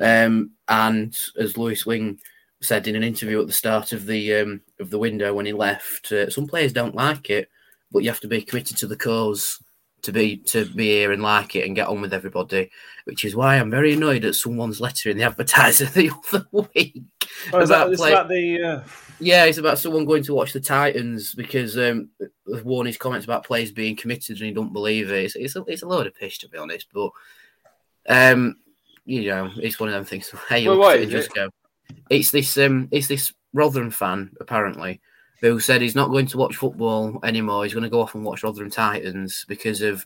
Um, and as Lewis Wing said in an interview at the start of the um, of the window when he left, uh, some players don't like it, but you have to be committed to the cause to be to be here and like it and get on with everybody. Which is why I'm very annoyed at someone's letter in the <laughs> advertiser the other week Oh, is that, about it's play- about the. Uh, yeah, it's about someone going to watch the Titans because um, of Warney's comments about players being committed and he don't believe it. It's, it's, a, it's a load of pish, to be honest. But, um, you know, it's one of them things. <laughs> Hey, Well, at it just go. It's this, um, it's this Rotherham fan, apparently, who said he's not going to watch football anymore. He's going to go off and watch Rotherham Titans because of,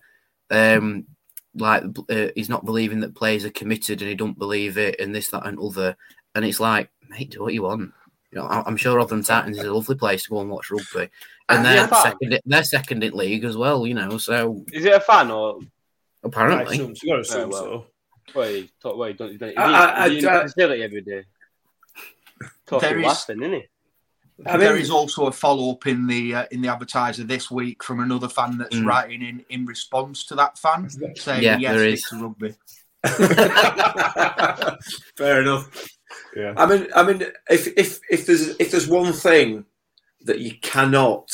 um, like, uh, he's not believing that players are committed and he don't believe it and this, that, and other. And it's like, mate, do what you want. You know, I- I'm sure Rotherham Titans is a lovely place to go and watch rugby, and Yeah, they're second. They're second in league as well. You know, so Is it a fan or? apparently, I assume, you gotta assume Yeah, well. so. Wait, talk, wait, don't, don't, is he, I- I- is I- facility every day? Talking There is- laughing, isn't he? I mean- is also a follow up in the uh, in the advertiser this week from another fan that's Mm. writing in in response to that fan saying Yeah, yes, there it's rugby. <laughs> <laughs> Fair enough. Yeah. I mean, I mean, if if if there's if there's one thing that you cannot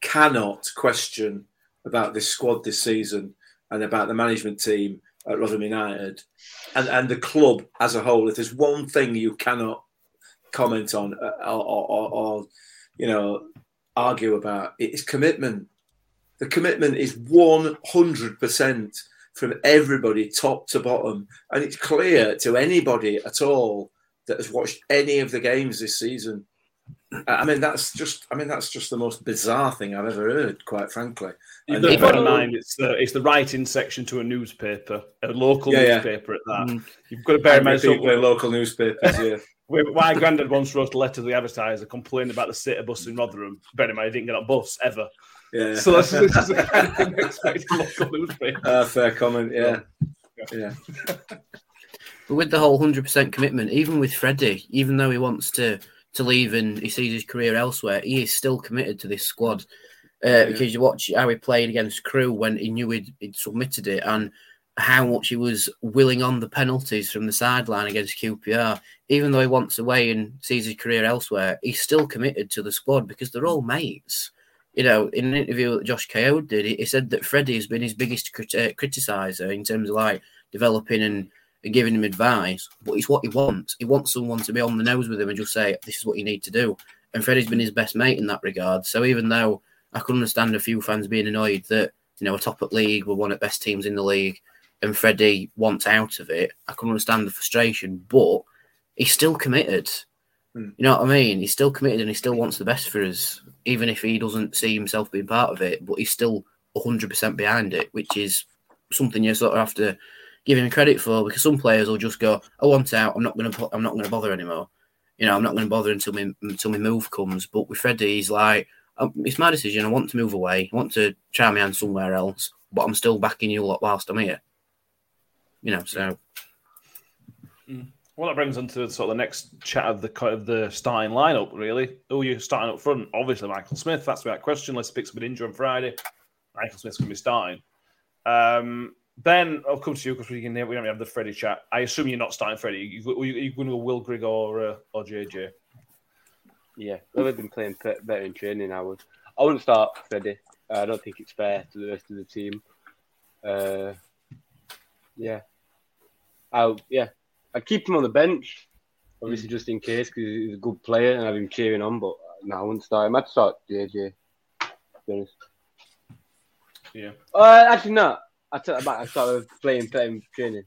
cannot question about this squad this season and about the management team at Rotherham United and and the club as a whole, if there's one thing you cannot comment on uh, or, or, or, or you know argue about, it is commitment. The commitment is one hundred percent from everybody, top to bottom, and it's clear to anybody at all that has watched any of the games this season. I mean, that's just. I mean, that's just the most bizarre thing I've ever heard. Quite frankly, You've And got to bear even- in mind it's the it's the writing section to a newspaper, a local Yeah, yeah. newspaper at that. Mm. You've got to bear in mind. People in local newspapers. Yeah, <laughs> we- my granddad once wrote a letter to the advertiser complaining about the state of bus in Rotherham. Bear in mind, he didn't get a bus ever. yeah. So this, this is the kind of thing we local newspaper. Uh, fair comment. Yeah, yeah. <laughs> But with the whole hundred percent commitment, even with Freddie, even though he wants to to leave and he sees his career elsewhere, he is still committed to this squad. Uh, Because you watch how he played against Crewe when he knew he'd, he'd submitted it, and how much he was willing on the penalties from the sideline against QPR. Even though he wants away and sees his career elsewhere, he's still committed to the squad because they're all mates. You know, in an interview that Josh Ko did, he he said that Freddie has been his biggest crit- uh, criticizer in terms of like developing and and giving him advice, but it's what he wants. He wants someone to be on the nose with him and just say, "This is what you need to do." And Freddie's been his best mate in that regard. So even though I can understand a few fans being annoyed that you know we're top at league, we're one of the best teams in the league, and Freddie wants out of it, I can understand the frustration. But he's still committed. Hmm. You know what I mean? He's still committed and he still wants the best for us, even if he doesn't see himself being part of it. But he's still 100% behind it, which is something you sort of have to give him credit for because some players will just go, "I want out. I'm not going to. I'm not going to bother anymore. You know, I'm not going to bother until my until my move comes." But with Freddie, he's like, um, "It's my decision. I want to move away. I want to try my hand somewhere else, but I'm still backing you lot whilst I'm here." You know, so Well, that brings on to sort of the next chat of the of the starting lineup. Really, who are you starting up front? Obviously, Michael Smith. That's that question. Let's pick an injury on Friday. Michael Smith's going to be starting. Um, Ben, I'll come to you because we can we don't have the Freddie chat. I assume you're not starting Freddie. You, you, you going to go Will Grigg or uh, or JJ? Yeah, well, they've been playing better in training. I would. I wouldn't start Freddie. Uh, I don't think it's fair to the rest of the team. Uh, yeah, I'll yeah, I keep him on the bench, obviously just in case because he's a good player and I've been cheering on. But no, I wouldn't start him. I'd start JJ. To be honest. Yeah. Uh, actually, no. I take that back. I started playing playing training.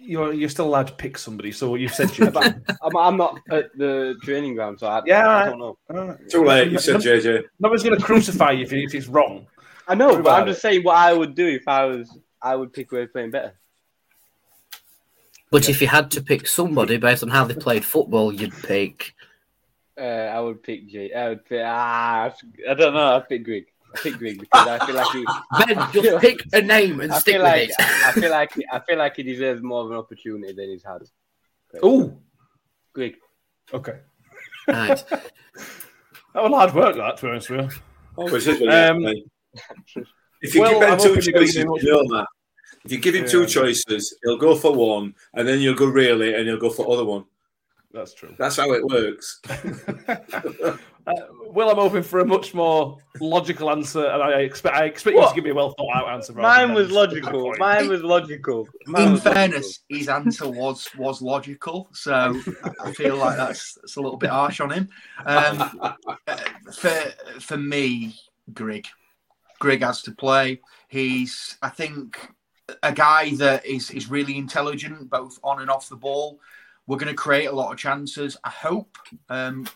You're you're still allowed to pick somebody. So you've said JJ. I'm, I'm not at the training ground, so I, Yeah, I alright. don't know. Alright. Too late. You said JJ. Nobody's going to crucify you if, if it's wrong. I know, What but I'm about just saying what I would do if I was. I would pick whoever playing better. but if you had to pick somebody based on how they played football, you'd pick. Uh, I would pick Jay. I would pick. Ah, I don't know. I'd pick Greg. I pick Greg because I feel like he. <laughs> Ben, just pick a name and I stick feel with like it. I feel <laughs> like I feel like he deserves more of an opportunity than he's had. Oh, Greg. okay. Right. <laughs> That was hard work. That to be honest with you. Oh, it is Um. If you well, give him I'm two hoping you're gonna choices, give him you know that. If you give him two choices, he'll go for one, and then you'll go really, and he'll go for other one. That's true. That's how it works. <laughs> <laughs> Uh, well, I'm hoping for a much more logical answer, and I expect I expect you to give me a well thought out answer. rather Mine was logical. Mine was logical. Mine In was logical. fairness, his answer was was logical, so I feel like that's, that's a little bit harsh on him. Um, uh, for for me, Greg, Greg has to play. He's, I think, a guy that is is really intelligent, both on and off the ball. We're going to create a lot of chances. I hope um,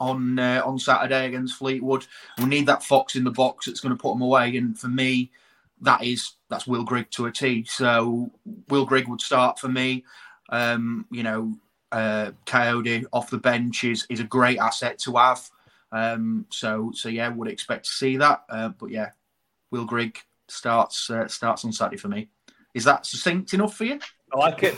on uh, on Saturday against Fleetwood. We need that fox in the box that's going to put them away. And for me, that is that's Will Grigg to a T. So Will Grigg would start for me. Um, you know, uh, Kayode off the bench is is a great asset to have. Um, so so yeah, would expect to see that. Uh, but yeah, Will Grigg starts uh, starts on Saturday for me. Is that succinct enough for you? I like it.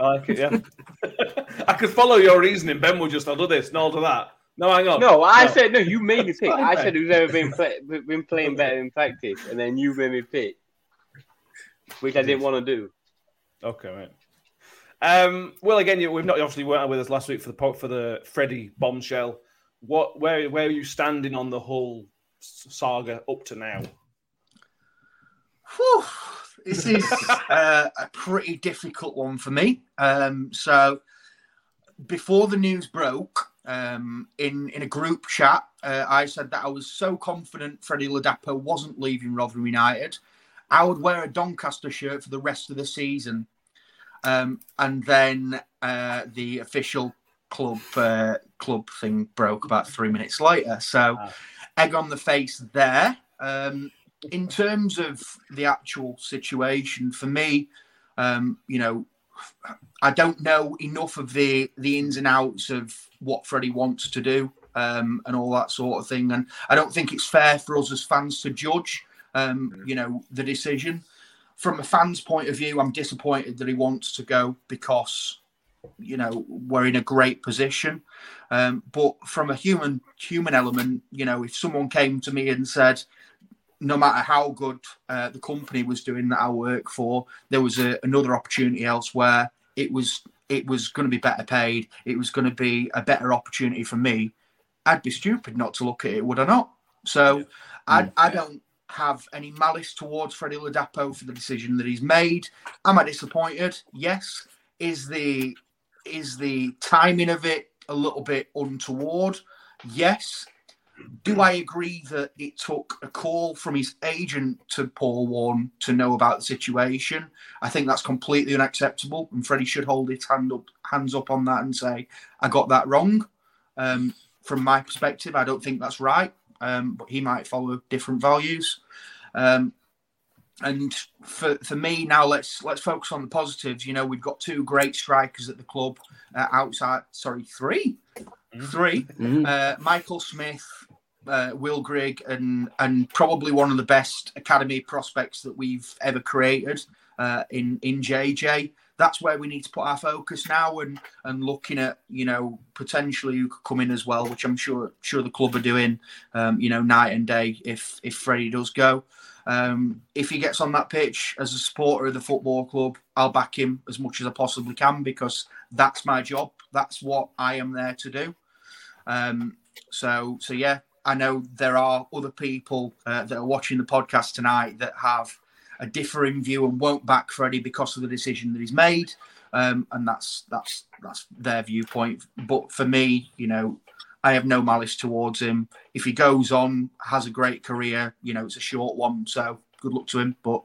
I like it. Yeah. <laughs> I could follow your reasoning. Ben would just, I'll do this, no, I'll do that. No, hang on. No, I No. said no. You made me <laughs> pick. fine, I mate. said who's ever been play, been playing better in practice, and then you made me pick, which I didn't want to do. Okay, right. Um, well, again, you, we've not obviously weren't with us last week for the po- for the Freddie bombshell. What, where, where are you standing on the whole saga up to now? Whew, this is uh, a pretty difficult one for me. Um, so, before the news broke, um, in in a group chat, uh, I said that I was so confident Freddie Ladapo wasn't leaving Rotherham United. I would wear a Doncaster shirt for the rest of the season. Um, and then uh, the official club uh, club thing broke about three minutes later. So, egg on the face there. Um, in terms of the actual situation, for me, um, you know, I don't know enough of the the ins and outs of what Freddie wants to do um, and all that sort of thing, and I don't think it's fair for us as fans to judge, um, you know, the decision. From a fan's point of view, I'm disappointed that he wants to go because, you know, we're in a great position. Um, but from a human human element, you know, if someone came to me and said, no matter how good uh, the company was doing that I work for, there was a, another opportunity elsewhere. It was it was going to be better paid. It was going to be a better opportunity for me. I'd be stupid not to look at it, would I not? So I, I don't have any malice towards Freddie Ladapo for the decision that he's made. Am I disappointed? Yes. Is the is the timing of it a little bit untoward? Yes. Do I agree that it took a call from his agent to Paul Warne to know about the situation? I think that's completely unacceptable, and Freddie should hold his hand up, hands up on that and say, "I got that wrong." Um, from my perspective, I don't think that's right, um, but he might follow different values. Um, and for, for me now, let's let's focus on the positives. You know, we've got two great strikers at the club. Uh, outside, sorry, 3 three. Uh, Michael Smith, uh, Will Grigg, and and probably one of the best academy prospects that we've ever created uh, in in JJ. That's where we need to put our focus now, and and looking at you know potentially who could come in as well, which I'm sure sure the club are doing, um, you know, night and day if if Freddie does go. Um, if he gets on that pitch as a supporter of the football club, I'll back him as much as I possibly can because that's my job. That's what I am there to do. Um, so, so yeah, I know there are other people uh, that are watching the podcast tonight that have a differing view and won't back Freddie because of the decision that he's made, um, and that's that's that's their viewpoint. But for me, you know, I have no malice towards him. If he goes on, has a great career, you know, it's a short one, so good luck to him. But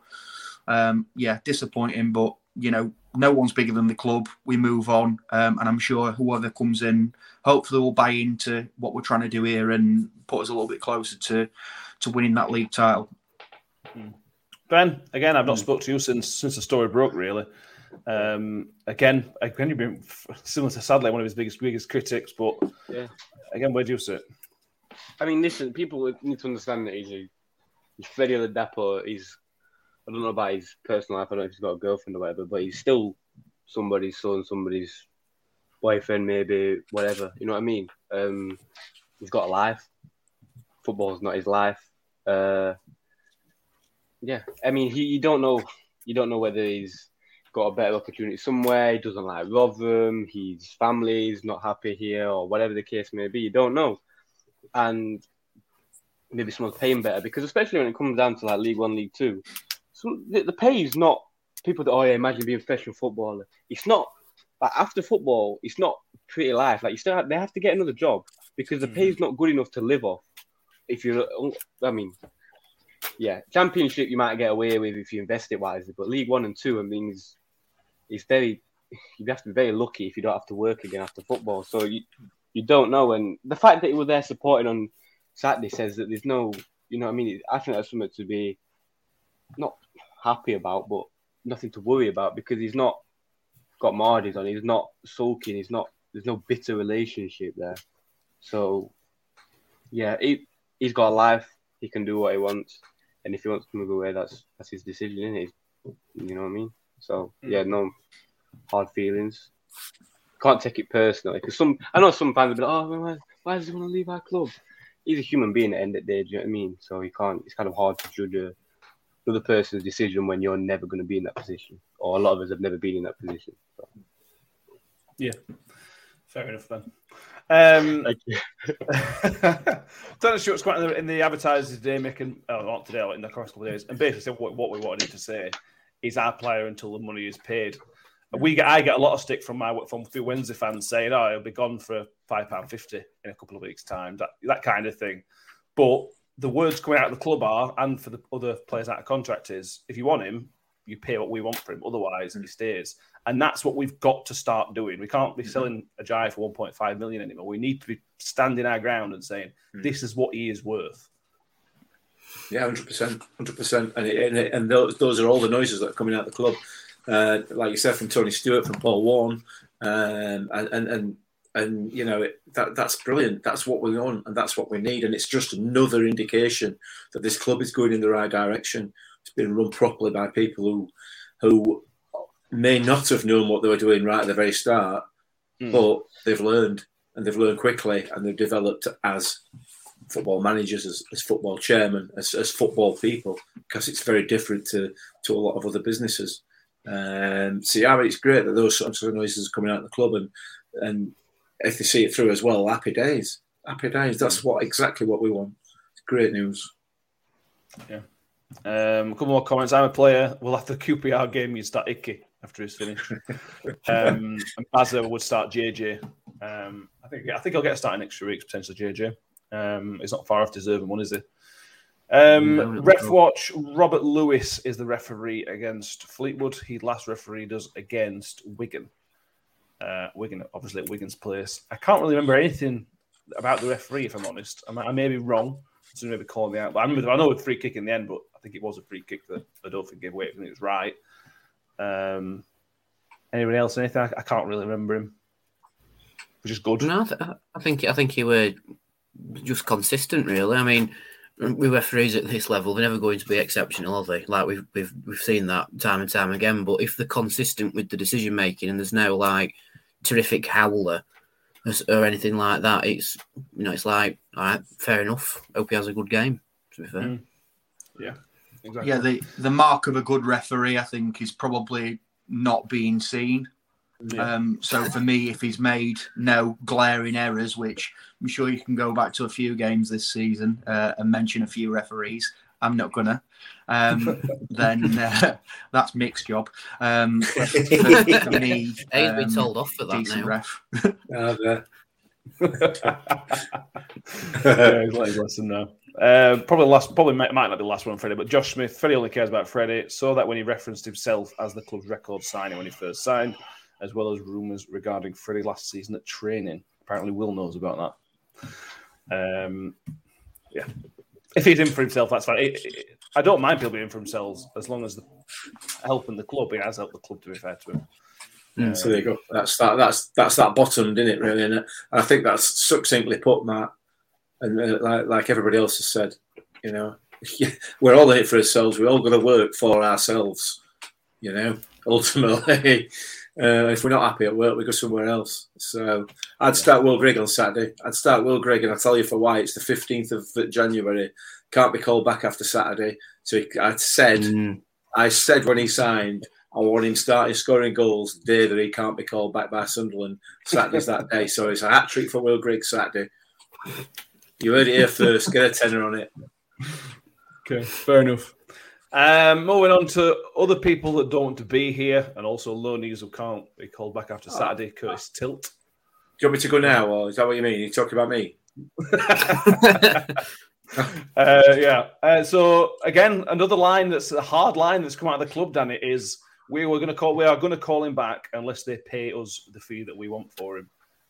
um, yeah, disappointing. But you know, no one's bigger than the club. We move on, um, and I'm sure whoever comes in, hopefully, will buy into what we're trying to do here and put us a little bit closer to to winning that league title. Ben, again, I've not spoke to you since since the story broke. Really, um, again, again, you've been <laughs> similar to Sadly, one of his biggest biggest critics. But Yeah. again, where do you sit? I mean, listen, people need to understand that he's a he's Freddie Ladapo. He's I don't know about his personal life. I don't know if he's got a girlfriend or whatever, but he's still somebody's son, somebody's boyfriend, maybe whatever. You know what I mean? Um, he's got a life. Football's not his life. Uh, yeah, I mean, he you don't know you don't know whether he's got a better opportunity somewhere. He doesn't like Rotherham. His family's not happy here, or whatever the case may be. You don't know, and maybe someone's paying better because especially when it comes down to like League One, League Two, so the, the pay is not people that oh yeah, imagine being a professional footballer. It's not like after football, it's not pretty life. Like you still have, they have to get another job because the pay mm-hmm. is not good enough to live off. If you're, I mean, yeah, championship you might get away with if you invest it wisely, but League One and Two, I mean, is is very you have to be very lucky if you don't have to work again after football. So you you don't know, and the fact that he were there supporting on Saturday says that there's no, you know, what I mean, I think that's something to be not happy about, but nothing to worry about because he's not got Mardis on. He's not sulking. He's not. There's no bitter relationship there. So yeah, he he's got a life. He can do what he wants, and if he wants to move away, that's that's his decision, isn't it? You know what I mean? So mm. yeah, no hard feelings. Can't take it personally because some I know some fans will be like, oh, why, why does he want to leave our club? He's a human being at the end of the day. Do you know what I mean? So you can't. It's kind of hard to judge a, another person's decision when you're never going to be in that position, or a lot of us have never been in that position. So. Yeah, fair enough, Ben. Um, Thank you. <laughs> Tony Stewart's quite in the, in the advertisers today, making oh, not today, like in the last couple of days, and basically said what, what we wanted him to say is our player until the money is paid. We get, I get a lot of stick from my from a few Wednesday fans saying, "Oh, he'll be gone for five pound fifty in a couple of weeks' time," that that kind of thing. But the words coming out of the club are, and for the other players out of contract is, if you want him, you pay what we want for him. Otherwise, he stays. And that's what we've got to start doing. We can't be selling a Jai for 1.5 million anymore. We need to be standing our ground and saying, this is what he is worth. Yeah, hundred percent, hundred percent, and it, and, it, and those, those are all the noises that are coming out of the club. Uh, like you said, from Tony Stewart, from Paul Warne, um, and and and and you know it, that that's brilliant. That's what we want, and that's what we need. And it's just another indication that this club is going in the right direction. It's been run properly by people who who may not have known what they were doing right at the very start, Mm. but they've learned and they've learned quickly and they've developed as football managers, as, as football chairmen, as, as football people, because it's very different to, to a lot of other businesses. Um, so yeah, it's great that those sorts of noises are coming out of the club, and and if they see it through as well, happy days, happy days. That's what exactly what we want. It's great news. Yeah. Um, a couple more comments. I'm a player. We'll have the QPR game. You start Icky after he's finished. <laughs> um, and Bazza would start JJ. Um, I think I think I'll get a start in next few weeks potentially. JJ. Um, he's not far off deserving one, is he? Um, No, no, ref no. watch. Robert Lewis is the referee against Fleetwood. He last refereed us against Wigan. Uh, Wigan, obviously at Wigan's place. I can't really remember anything about the referee, if I'm honest. I, I may be wrong. So maybe call me out. But I remember, I know a free kick in the end, but I think it was a free kick that I don't think gave away. I think it was right. Um, anybody else? Anything? I, I can't really remember him. Which is good. No, I, th- I think I think he were just consistent, really. I mean, we referees at this level, they're never going to be exceptional, are they? Like we've we've we've seen that time and time again. But if they're consistent with the decision making and there's no like terrific howler as- or anything like that, it's you know it's like all right, fair enough. Hope he has a good game. To be fair, Mm. Yeah, exactly. Yeah, the, the mark of a good referee, I think, is probably not being seen. Yeah. Um, so for me, if he's made no glaring errors, which I'm sure you can go back to a few games this season uh, and mention a few referees, I'm not gonna. Um, <laughs> then uh, that's Mick's job. Um, for, <laughs> for me, He's been um, told off for that now. ref. There. yeah, he's let his lesson now. Uh, probably last, probably might, might not be the last one, Freddie, but Josh Smith. Freddie only cares about Freddie. Saw that when he referenced himself as the club's record signing when he first signed, as well as rumours regarding Freddie last season at training. Apparently, Will knows about that. Um, yeah, if he's in for himself, that's fine. It- it- I don't mind people being in for themselves as long as the helping the club. He has helped the club, to be fair to him. Mm, so there you go. That's that. That's that's that bottom, didn't it? Really, and I think that's succinctly put, Matt. And uh, like, like everybody else has said, you know, <laughs> we're all in it for ourselves. We all got to work for ourselves. You know, <laughs> ultimately, uh, if we're not happy at work, we go somewhere else. So I'd start Will Grigg on Saturday. I'd start Will Grigg, and I'll tell you for why. It's the fifteenth of January. Can't be called back after Saturday. So he, I said, Mm. I said when he signed, I want him starting scoring goals the day that he can't be called back by Sunderland. Saturday's that day. So it's a hat trick for Will Grigg Saturday. You heard it here <laughs> first. Get a tenner on it. Okay, fair enough. Um, moving on to other people that don't want to be here, and also loanees who can't be called back after Saturday. Curtis Tilt. Do you want me to go now, or is that what you mean? You're talking about me? <laughs> <laughs> Uh, yeah. Uh, so again, another line that's a hard line that's come out of the club, Danny, is we were going to call. We are going to call him back unless they pay us the fee that we want for him.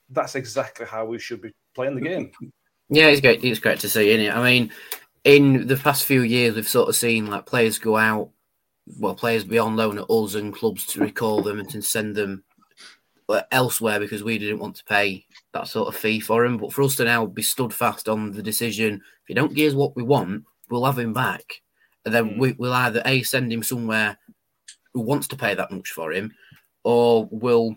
That's exactly how we should be playing the game. <laughs> Yeah, it's great. It's great to see, isn't it? I mean, in the past few years, we've sort of seen like players go out, well, players be on loan at us and clubs to recall them and to send them uh, elsewhere because we didn't want to pay that sort of fee for him. But for us to now be stood fast on the decision, if you don't give us what we want, we'll have him back, and then we, we'll either a send him somewhere who wants to pay that much for him, or we'll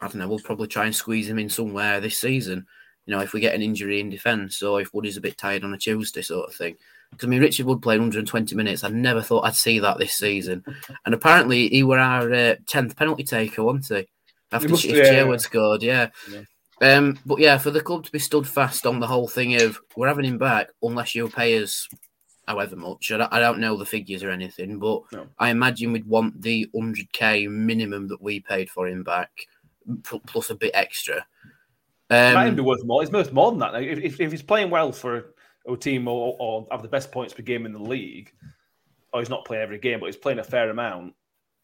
I don't know, we'll probably try and squeeze him in somewhere this season you know, if we get an injury in defence or if Woody's a bit tired on a Tuesday sort of thing. Because I mean, Richard Wood played 120 minutes. I never thought I'd see that this season. And apparently, he were our uh, 10th penalty taker, wasn't he? After must- Ch- yeah, Sherwood yeah. scored, yeah. Um, but yeah, for the club to be stood fast on the whole thing of we're having him back unless you pay us however much. I don't, I don't know the figures or anything, but No. I imagine we'd want the 100k minimum that we paid for him back, plus a bit extra. It might even Um, be worth more. It's worth more than that. Now, If, if, if he's playing well for a team or, or have the best points per game in the league, or he's not playing every game, but he's playing a fair amount,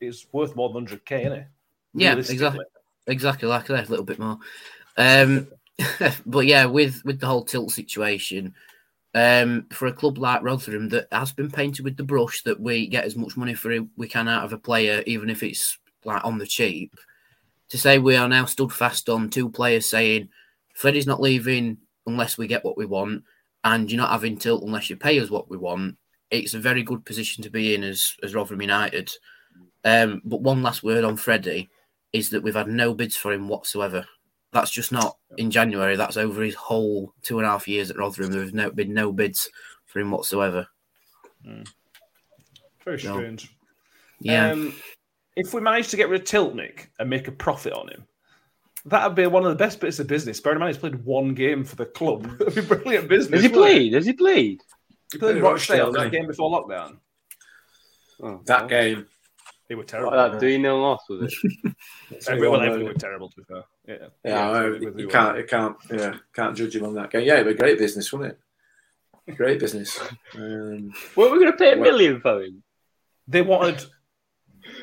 it's worth more than 100k, isn't it? Yeah, exactly, exactly like that. A little bit more, um, <laughs> but yeah, with with the whole tilt situation, um, for a club like Rotherham that has been painted with the brush that we get as much money for it we can out of a player, even if it's like on the cheap, to say we are now stood fast on two players saying Freddie's not leaving unless we get what we want, and you're not having tilt unless you pay us what we want. It's a very good position to be in as as Rotherham United. Um, but one last word on Freddie is that we've had no bids for him whatsoever. That's just not in January. That's over his whole two and a half years at Rotherham. There's no been no bids for him whatsoever. Very No. strange. Yeah, Um, if we manage to get rid of Tiltnick and make a profit on him, that'd be one of the best bits of business. Bear in mind, he's played one game for the club. <laughs> It'd be brilliant business. Has he played? Has he played? He played in Played Rochdale Rochdale, that game before lockdown. Oh, That game. They were What, terrible. that 3 0 loss, was it? Every- <laughs> well, everyone were terrible, to be fair. Yeah, Yeah, I- with- with you can't, you can't, yeah, can't judge him on that game. Yeah, it was great business, wouldn't it? Great business. <laughs> Um, What, we're going to pay a Well- million for him? They wanted.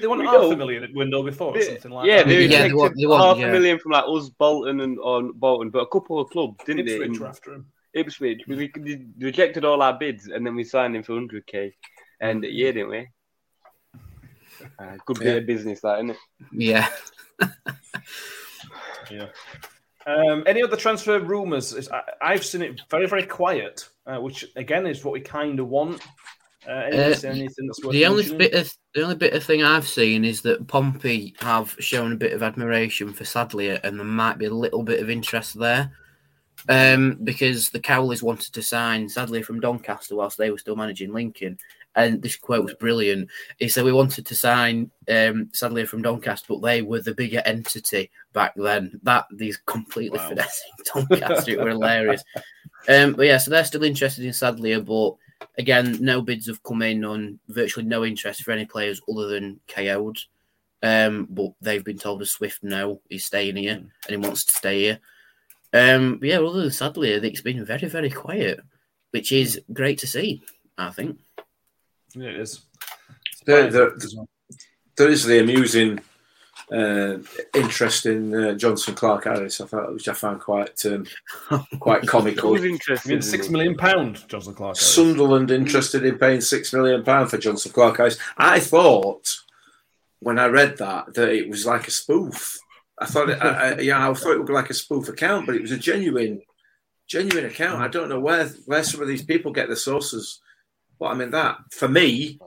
They wanted We half know. a million at window before or something like yeah, that. they Yeah, they rejected want- they want- half yeah. a million from like us, Bolton and or Bolton, but a couple of clubs, didn't Ipswich they? were In after him. Ipswich, we, we we rejected all our bids and then we signed him for 100k. And yeah, didn't we? Uh, good bit Yeah. of business, that isn't it? yeah. <laughs> Yeah. Um, any other transfer rumours? I- I've seen it very, very quiet, uh, which again is what we kind of want. Uh, Uh, anything that's worth The only mentioning? bit of the only bit of thing I've seen is that Pompey have shown a bit of admiration for Sadlier, and there might be a little bit of interest there. Um, because the Cowleys wanted to sign Sadlier from Doncaster whilst they were still managing Lincoln. And this quote was brilliant. He said we wanted to sign um, Sadlier from Doncaster, but they were the bigger entity back then. That these completely Wow. finessing <laughs> Doncaster, it were hilarious. Um, but yeah, so they're still interested in Sadlier, but again, no bids have come in on virtually no interest for any players other than Kayode. Um, but they've been told a swift no, he's staying here and he wants to stay here. Um, but yeah, other than sadly, I think it's been very, very quiet, which is great to see, I think. Yeah, it is. there, there, there is the amusing, uh, interesting uh, Jonson Clarke-Harris. I thought, which I found quite, um, quite <laughs> comical. Who's I interested? mean, in six him? million pound, Johnson Clark. Harris. Sunderland interested in paying six million pound for Jonson Clarke-Harris. I thought when I read that that it was like a spoof. I thought, it, I, I, yeah, I thought it would be like a spoof account, but it was a genuine, genuine account. I don't know where where some of these people get the sources. But I mean, that for me,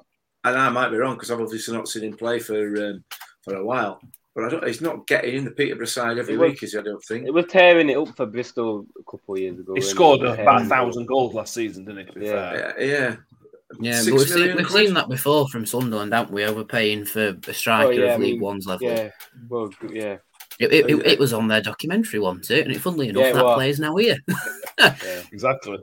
and I might be wrong because I've obviously not seen him play for um, for a while. But I don't. He's not getting in the Peterborough side every was- week, is he? I don't think. It was tearing it up for Bristol a couple of years ago. He scored it? About a tearing it up. thousand goals last season, didn't he? Yeah. Yeah, yeah. Yeah, but we've, seen, we've seen that before from Sunderland, haven't we? Overpaying for a striker Oh, yeah, of League mean, One's level. Yeah, well, yeah. It, it, it, it was on their documentary, wasn't it? And it, funnily enough, Yeah, that was. player's now here. <laughs> Exactly.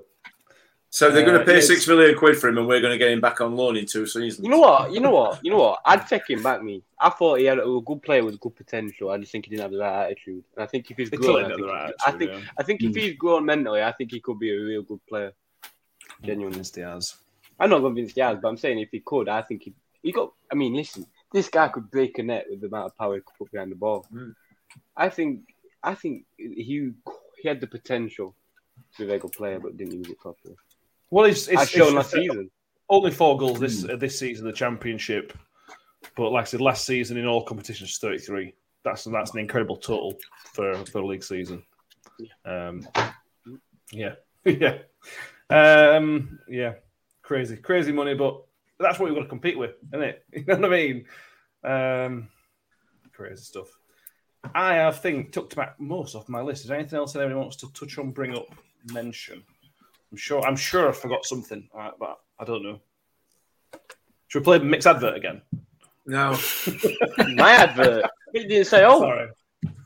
So they're going Uh, to pay yes. six million quid for him, and we're going to get him back on loan in two seasons. You know what? You know what? You know what? I'd take him back. Me, I thought he had a good player with good potential. I just think he didn't have the right attitude. And I think if he's They grown, I think, the right I think, yeah. I think if he's grown mentally, I think he could be a real good player. Genuinely, Convinced he has. I'm not convinced he has, but I'm saying if he could, I think he he got. I mean, listen, this guy could break a net with the amount of power he could put behind the ball. Mm. I think, I think he he had the potential to be a very good player, but didn't use it properly. Well, it's, it's, shown it's- last season. Only four goals this uh, this season in the championship, but like I said, last season in all competitions, thirty three. That's that's an incredible total for for a league season. Um, yeah, <laughs> yeah, um, yeah, crazy, crazy money, but that's what we've got to compete with, isn't it? <laughs> You know what I mean? Um, crazy stuff. I, I think took back most off my list. Is there anything else that anyone wants to touch on, bring up, mention? I'm sure. I'm sure I forgot something, uh, but I don't know. Should we play the mixed advert again? No. <laughs> My advert. He didn't say, "Oh, Sorry.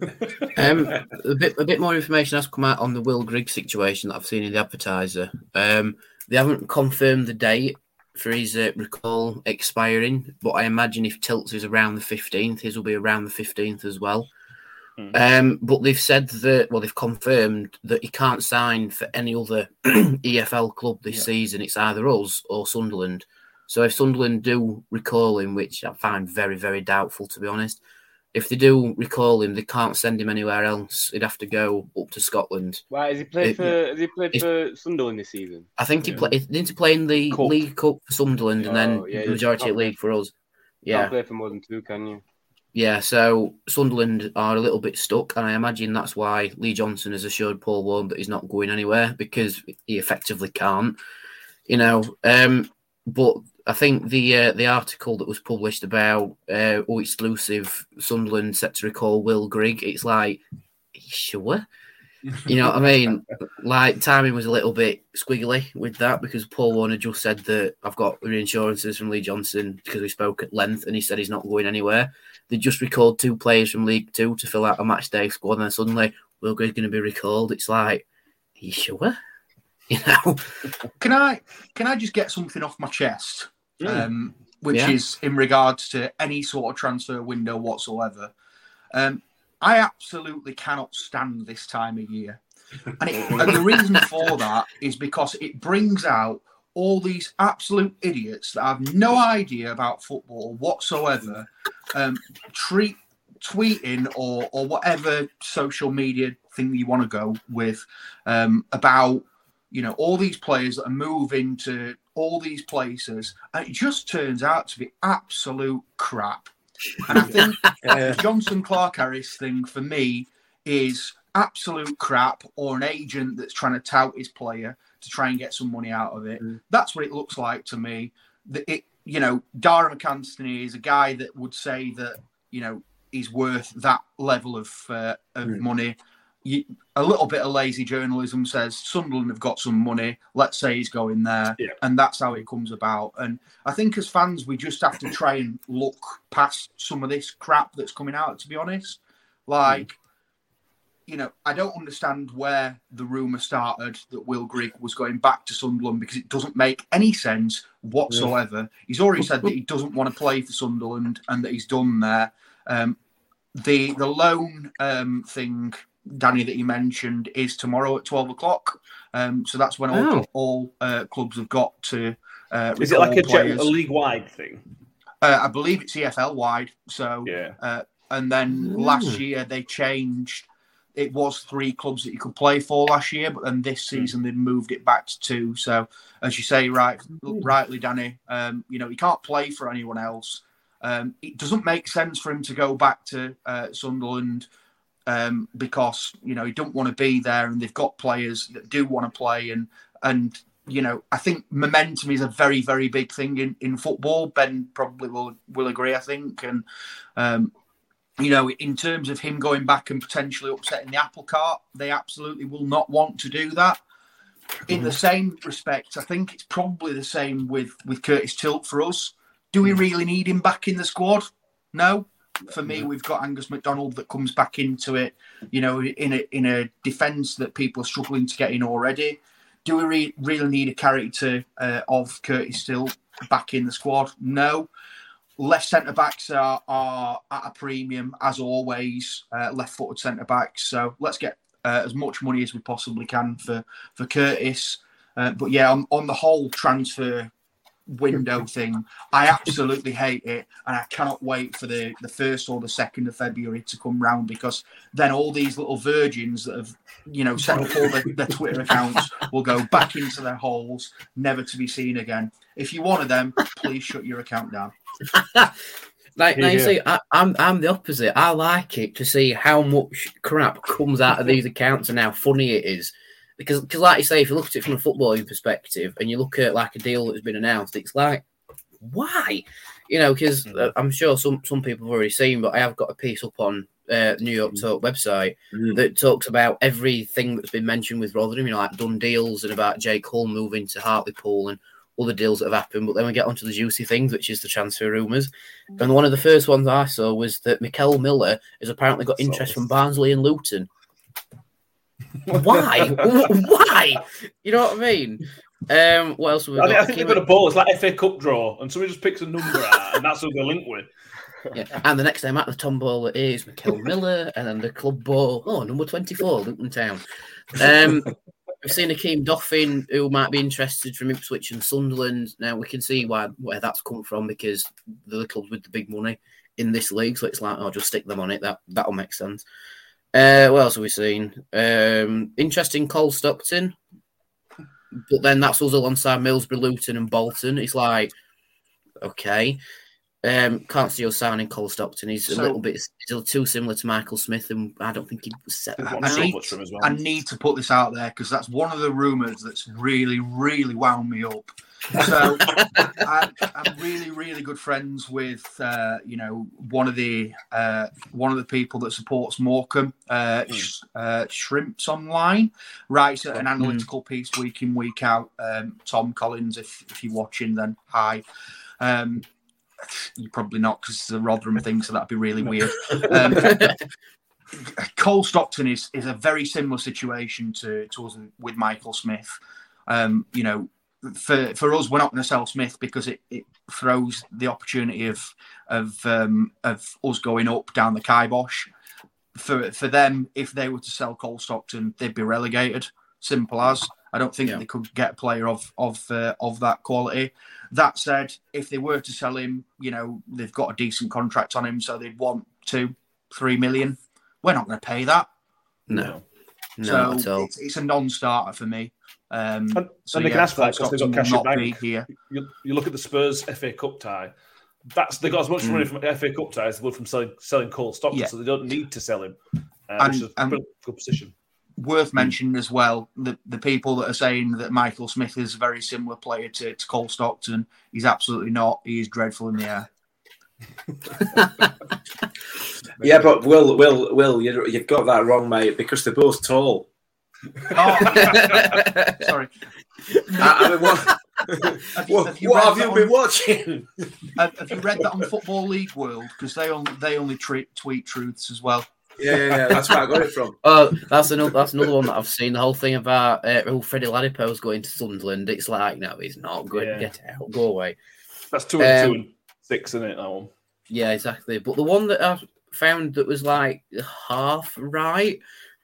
<laughs> Um, a bit a bit more information has come out on the Will Grigg situation that I've seen in the advertiser. Um, they haven't confirmed the date for his uh, recall expiring, but I imagine if Tilts is around the fifteenth, his will be around the fifteenth as well. Um, but they've said that well, they've confirmed that he can't sign for any other <clears throat> EFL club this season. It's either us or Sunderland. So if Sunderland do recall him, which I find very, very doubtful to be honest, if they do recall him, they can't send him anywhere else. He'd have to go up to Scotland. Why has he played It- for? Has he played it's- for Sunderland this season? I think he played. He didn't he play in the Cup. League Cup for Sunderland, and then Oh, yeah, the majority of League for us. Yeah, Can't play for more than two, can you? Yeah, so Sunderland are a little bit stuck, and I imagine that's why Lee Johnson has assured Paul Warne that he's not going anywhere because he effectively can't. You know, um, but I think the uh, the article that was published about uh, oh exclusive Sunderland set to recall Will Grigg, it's like, sure? You know what I mean? <laughs> Like timing was a little bit squiggly with that because Paul Warne just said that I've got reinsurances from Lee Johnson because we spoke at length and he said he's not going anywhere. They just recalled two players from League Two to fill out a match day squad, and then suddenly Will Grigg's going to be recalled. It's like, are you sure? <laughs> You know? Can I can I just get something off my chest, um, which Yeah. is in regards to any sort of transfer window whatsoever? Um, I absolutely cannot stand this time of year, and, it, and the reason for that is because it brings out all these absolute idiots that have no idea about football whatsoever, um, treat tweeting or or whatever social media thing you want to go with um, about you know all these players that are moving to all these places and it just turns out to be absolute crap. And i <laughs> think the Jonson Clarke-Harris thing for me is absolute crap or an agent that's trying to tout his player to try and get some money out of it that's what it looks like to me that it you know Darragh MacAnthony is a guy that would say that you know he's worth that level of uh, of money you, a little bit of lazy journalism says Sunderland have got some money. Let's say he's going there, Yeah. and that's how it comes about. And I think as fans, we just have to try and look past some of this crap that's coming out. To be honest, like you know, I don't understand where the rumor started that Will Grigg was going back to Sunderland because it doesn't make any sense whatsoever. He's already said that he doesn't want to play for Sunderland and that he's done there. Um, the the loan um, thing, Danny, that you mentioned is tomorrow at twelve o'clock. Um, so that's when all, Oh. all uh, clubs have got to. Uh, Is it like a, gen- a league wide thing? Uh, I believe it's EFL wide. So Yeah. uh, and then last year they changed. It was three clubs that you could play for last year, but then this season they moved it back to two. So as you say, right, rightly, Danny, um, you know he can't play for anyone else. Um, it doesn't make sense for him to go back to uh, Sunderland um, because you know he don't want to be there, and they've got players that do want to play, and and you know I think momentum is a very very big thing in, in football. Ben probably will will agree, I think, and um, you know in terms of him going back and potentially upsetting the apple cart, they absolutely will not want to do that. In the same respect, I think it's probably the same with with Curtis Tilt for us. Do we really need him back in the squad? No. For me, we've got Angus MacDonald that comes back into it. You know, in a in a defence that people are struggling to get in already. Do we re- really need a character uh, of Curtis Tilt back in the squad? No. Left centre backs are, are at a premium as always. Uh, left footed centre backs. So let's get uh, as much money as we possibly can for for Curtis. Uh, but yeah, on, on the whole transfer window thing, I absolutely hate it, and I cannot wait for the the first or the second of February to come round because then all these little virgins that have you know set up all their, their Twitter accounts will go back into their holes, never to be seen again. If you're one of them, please shut your account down. <laughs> Like, Yeah. see, I, I'm I'm the opposite. I like it to see how much crap comes out of these accounts and how funny it is. Because, because, like you say, if you look at it from a footballing perspective and you look at like a deal that's been announced, it's like, why? You know, because uh, I'm sure some some people have already seen, but I have got a piece up on uh, New York Talk website that talks about everything that's been mentioned with Rotherham, you know, like done deals and about Jake Hull moving to Hartlepool and other deals that have happened. But then we get onto the juicy things, which is the transfer rumours. And one of the first ones I saw was that Mickel Miller has apparently got interest from Barnsley and Luton. <laughs> Why? Why? You know what I mean? Um, what else have we I got? think, I think they've got a ball. It's like FA Cup draw, and somebody just picks a number out, and that's who they're linked with. <laughs> Yeah. And the next time at the tombola is Mickel Miller, and then the club ball. Oh, number twenty-four, Luton Town. Um, we've seen Akeem Doffin who might be interested from Ipswich and Sunderland. Now we can see why where that's come from because the clubs with the big money in this league. So it's like, I'll just stick them on it. That that'll make sense. Uh, what else have we seen? Um, interesting Cole Stockton, but then that's us alongside Millsbury, Luton, and Bolton. It's like, okay. Um, can't see us signing Cole Stockton. He's a little bit still too similar to Michael Smith, and I don't think he was set. I, want I need, much from him as well. I need to put this out there because that's one of the rumours that's really, really wound me up. So <laughs> I, I'm really, really good friends with uh, you know one of the uh, one of the people that supports Morecambe, uh, sh- uh, Shrimps Online, writes an analytical piece week in week out. Um, Tom Collins, if if you're watching, then hi. Um, you're probably not because it's a Rotherham thing, so that'd be really weird. <laughs> Um, Cole Stockton is is a very similar situation to to us with Michael Smith. Um, you know, for for us, we're not going to sell Smith because it, it throws the opportunity of of um, of us going up down the kibosh. For for them, if they were to sell Cole Stockton, they'd be relegated. Simple as. I don't think Yeah. they could get a player of of uh, of that quality. That said, if they were to sell him, you know they've got a decent contract on him, so they'd want two, three million. We're not going to pay that. No, no, so at all. it's, it's a non-starter for me. Um, And, so and they can ask for that because they've got cash will in not bank. here. You, you look at the Spurs FA Cup tie. That's they got as much money from FA Cup ties as they would from selling selling Cole Stockton, Mm. Yeah. so they don't need to sell him, uh, And- which is a and- good, good position. Worth hmm. mentioning as well the the people that are saying that Michael Smith is a very similar player to, to Cole Stockton. He's absolutely not. He is dreadful in the air. <laughs> Yeah, but Will, Will, Will, you, you've got that wrong, mate, because they're both tall. Oh, <laughs> sorry. I, I mean, what, Have you, what, have you what have you on- been watching? Have, have you read that on Football League World? Because they only they only treat, tweet truths as well. Yeah, yeah, yeah, that's where I got it from. Oh, <laughs> that's another that's another one that I've seen. The whole thing about uh, oh, Freddie Ladapo's going to Sunderland. It's like, no, he's not. Go Yeah. get out, go away. That's two and Um, two and six, isn't it? That one. Yeah, exactly. But the one that I found that was like half right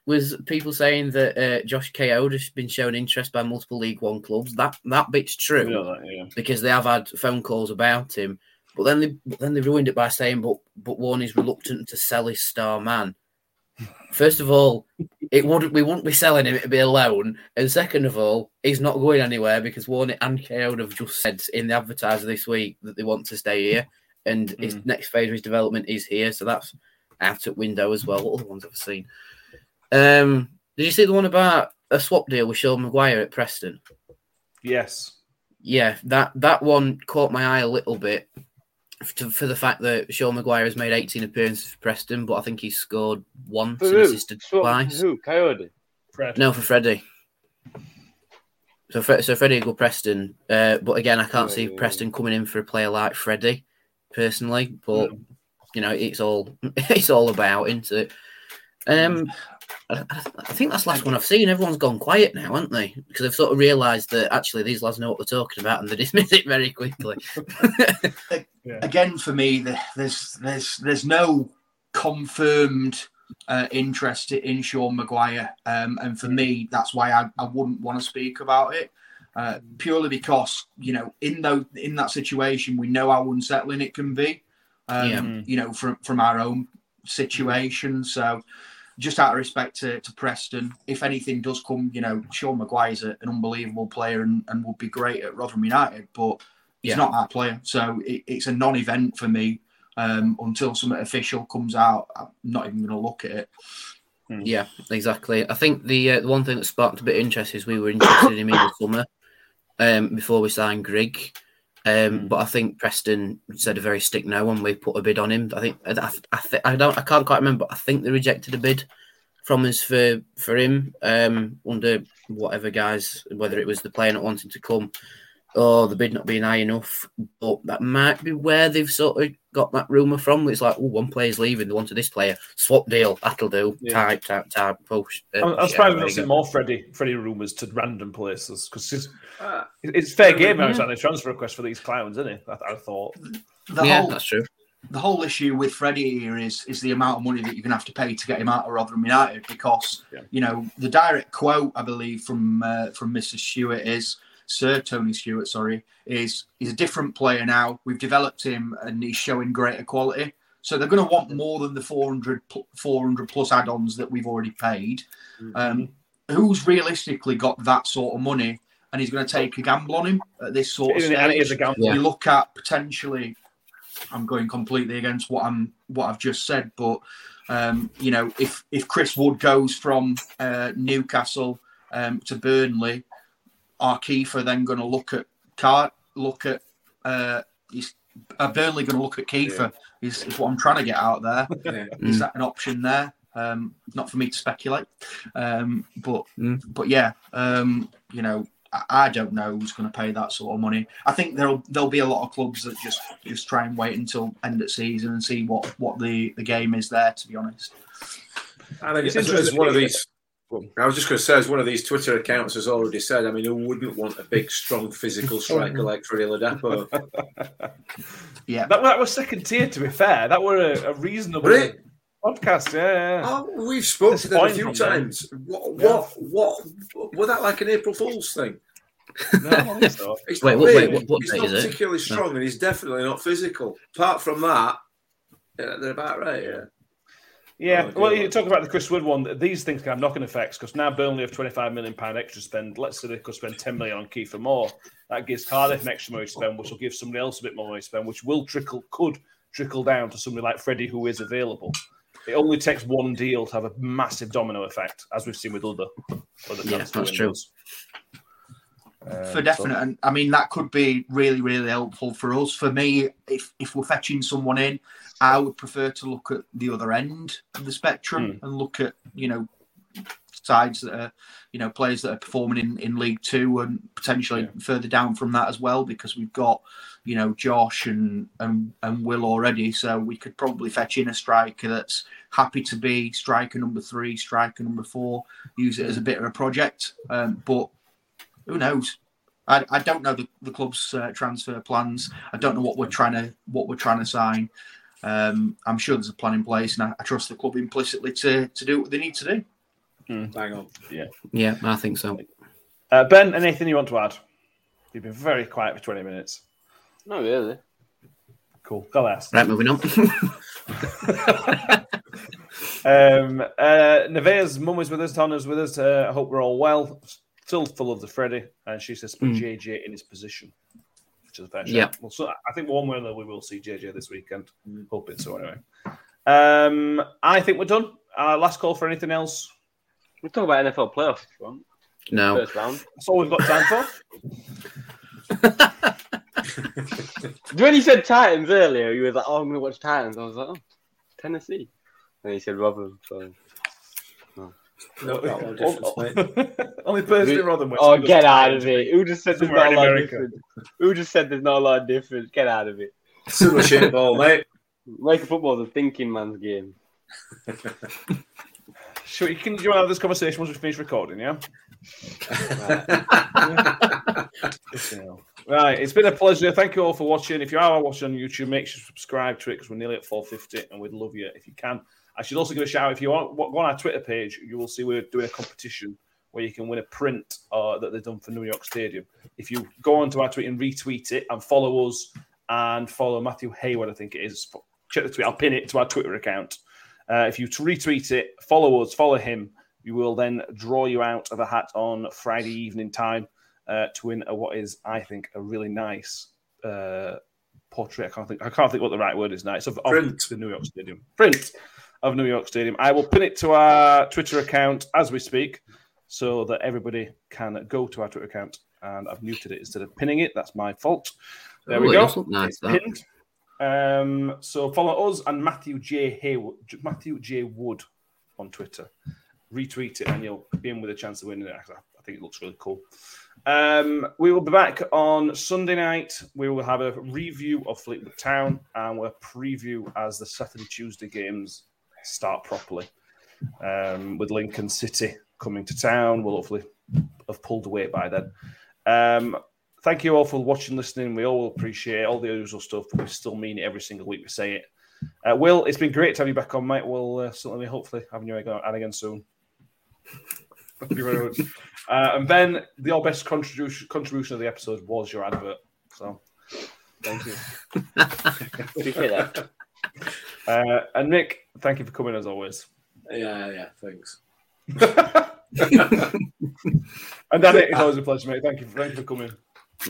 was people saying that uh, Josh Ko has been shown interest by multiple League One clubs. That that bit's true that, yeah. because they have had phone calls about him. But then they but then they ruined it by saying, "But but Warne is reluctant to sell his star man." First of all, it wouldn't we wouldn't be selling him; it'd be a loan. And second of all, he's not going anywhere because Warne and KO have just said in the advertiser this week that they want to stay here, and his next phase of his development is here. So that's out at window as well. What other ones I've I seen? Um, did you see the one about a swap deal with Sean Maguire at Preston? Yes. Yeah, that that one caught my eye a little bit for, for the fact that Sean Maguire has made 18 appearances for Preston, but I think he's scored once For and assisted So- twice. Who? Kayode. Fred. No, for Freddie. So, Fre- so Freddie will go Preston, uh, but again, I can't see Yeah. Preston coming in for a player like Freddie, personally. But you know, it's all <laughs> it's all about, isn't it? Um, I, think that's the last one I've seen. Everyone's gone quiet now, haven't they? Because they've sort of realised that actually these lads know what they're talking about, and they dismiss <laughs> it very quickly. <laughs> again for me there's there's there's no confirmed uh, interest in Sean Maguire um, and for me that's why I, I wouldn't want to speak about it uh, purely because you know in those in that situation we know how unsettling it can be um, Yeah. you know from from our own situation so just out of respect to, to Preston, if anything does come, you know, Sean Maguire's a, an unbelievable player and, and would be great at Rotherham United, but he's Yeah. not that player. So it, it's a non event for me um, until something official comes out. I'm not even going to look at it. Yeah, exactly. I think the uh, the one thing that sparked a bit of interest is we were interested in him in the summer um, before we signed Grigg. Um, But I think Preston said a very stick no when we put a bid on him. I think I, I, I, thi- I don't I can't quite remember. But I think they rejected a bid from us for for him um, under whatever guys, whether it was the player not wanting to come or the bid not being high enough. But that might be where they've sort of got that rumor from. It's like, oh, one player's leaving, they wanted this player, swap deal, that'll do. Yeah. Type, type, type, push. uh, I'm, I'm share, surprised we've not you seen go. more Freddie Freddie rumours to random places because it's, Ah, it's fair game now Yeah. signing a transfer request for these clowns, isn't it? I, I thought. The yeah, whole that's true. the whole issue with Freddie here is is the amount of money that you're going to have to pay to get him out of Rotherham United because Yeah. you know the direct quote I believe from uh, from Mrs. Stewart is Sir Tony Stewart, sorry, is he's a different player now. We've developed him and he's showing greater quality. So they're going to want more than the 400, 400 plus add-ons that we've already paid. Um, who's realistically got that sort of money and he's going to take a gamble on him at this sort of it- and it is stage? a gamble. You look at potentially. I'm going completely against what I'm what I've just said, but um, you know, if if Chris Wood goes from uh, Newcastle um, to Burnley, are Kiefer then going to look at Cart look at uh, is are Burnley going to look at Kiefer? Is, is what I'm trying to get out there. <laughs> Yeah. Is that an option there? Um, not for me to speculate, um, but Mm. but yeah, um, you know, I, I don't know who's going to pay that sort of money. I think there'll there'll be a lot of clubs that just just try and wait until end of season and see what what the the game is there. To be honest, I mean, It's as, as interesting. one of these, I was just going to say, as one of these Twitter accounts has already said, I mean, who wouldn't want a big, strong, physical striker like Freddie Ladapo? <laughs> yeah, That, that was second tier, to be fair. That were a, a reasonable Were podcast. Yeah, yeah. Oh, we've spoken to them a few Disappointing from them. times. What, what, what, was that like an April Fool's thing? No, I don't so. <laughs> It's Wait, not what- big, wait, what- what he's not is it? particularly strong, and he's definitely not physical. Apart from that, yeah, they're about right. Yeah. Yeah, Oh, well, you talk about the Chris Wood one. These things can have knocking effects because now Burnley have twenty-five million pound extra spend. Let's say they could spend ten million on Kiefer Moore. That gives Cardiff an extra money to spend, which will give somebody else a bit more money to spend, which will trickle, could trickle down to somebody like Freddie, who is available. It only takes one deal to have a massive domino effect, as we've seen with other. other Yeah, that's true. Um, for definite. And I mean, that could be really, really helpful for us. For me, if if we're fetching someone in, I would prefer to look at the other end of the spectrum and look at you know sides that are you know players that are performing in, in League Two and potentially further down from that as well, because we've got you know Josh and and and Will already, so we could probably fetch in a striker that's happy to be striker number three, striker number four, use it as a bit of a project, um, but who knows? I, I don't know the, the club's uh, transfer plans. I don't know what we're trying to what we're trying to sign. Um, I'm sure there's a plan in place, and I, I trust the club implicitly to to do what they need to do. Hang on. Yeah. Yeah, I think so. Uh, ben, anything you want to add? You've been very quiet for 20 minutes. No, really. Cool. Go last. Right, moving on. <laughs> Um, uh, Nevaeh's mum is with us, Donna's with us. Uh, I hope we're all well. Still full of the Freddie, and she says put Mm. JJ in his position, which is a fair shout. Yeah. Well, so I think one way or another we will see JJ this weekend. Hoping so, anyway. Um, I think we're done. Uh, last call for anything else. We'll talk about NFL playoffs if you want. no. First round. That's all we've got time for. <laughs> <laughs> When he said Titans earlier, he was like, "Oh, I'm gonna watch Titans." I was like, "Oh, Tennessee," and he said Rotherham. So, Not that lot of difference, mate. Only person in Rotherham. which oh, get out of it! Who just said there's Somewhere not a lot of difference? Who just said there's not a lot of difference? Get out of it! Still a shit <laughs> ball, mate. American football is a thinking man's game. <laughs> Sure, you can. Do you want to have this conversation once we finish recording? Yeah. <laughs> Right, it's been a pleasure. Thank you all for watching. If you are watching on YouTube, make sure to subscribe to it because we're nearly at 450 and we'd love you if you can. I should also give a shout out if you want go on our Twitter page, you will see we're doing a competition where you can win a print uh, that they've done for New York Stadium. If you go onto our tweet and retweet it and follow us and follow Matthew Hayward, I think it is. Check the tweet. I'll pin it to our Twitter account. Uh, if you retweet it, follow us, follow him, we will then draw you out of a hat on Friday evening time uh, to win a, what is, I think, a really nice uh, portrait. I can't think. I can't think what the right word is now. It's of, of the New York Stadium. Print of New York Stadium. I will pin it to our Twitter account as we speak, so that everybody can go to our Twitter account. And I've muted it instead of pinning it. That's my fault. There Oh, we go. nice, pinned. Um, so follow us and Matthew J. Haywood, Matthew J. Wood on Twitter. Retweet it and you'll be in with a chance of winning it. I I think it looks really cool. Um, we will be back on Sunday night. We will have a review of Fleetwood Town and we'll preview as the Saturday Tuesday games start properly. Um, with Lincoln City coming to town, we'll hopefully have pulled away by then. Um, thank you all for watching, listening. We all appreciate all the usual stuff, but we still mean it every single week we say it. Uh, Will, it's been great to have you back on, mate. We'll uh, certainly, hopefully, having you on again soon. Thank you very much. Uh, and Ben, your best contribution contribution of the episode was your advert. So, thank you. <laughs> Appreciate that. <laughs> Uh, and Nick, thank you for coming as always. Yeah, yeah, thanks. <laughs> And Danny, it's always a pleasure, mate. Thank you, thank you for coming.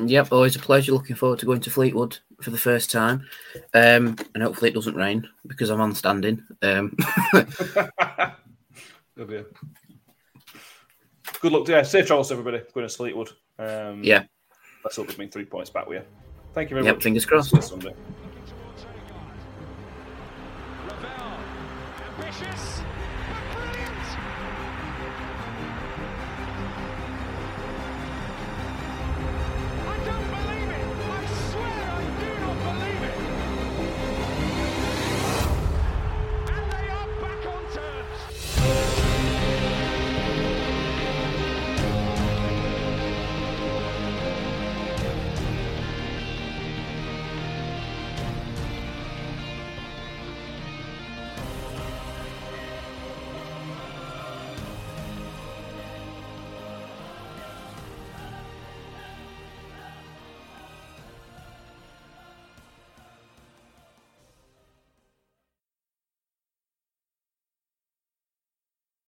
Yep, always a pleasure. Looking forward to going to Fleetwood for the first time, um, and hopefully it doesn't rain because I'm on standing. Um, <laughs> Good, yeah. Good luck. Yeah, safe travels, everybody. Going to Fleetwood. Um, yeah, let's hope we bring three points back with you. Thank you very Yep, much. fingers crossed.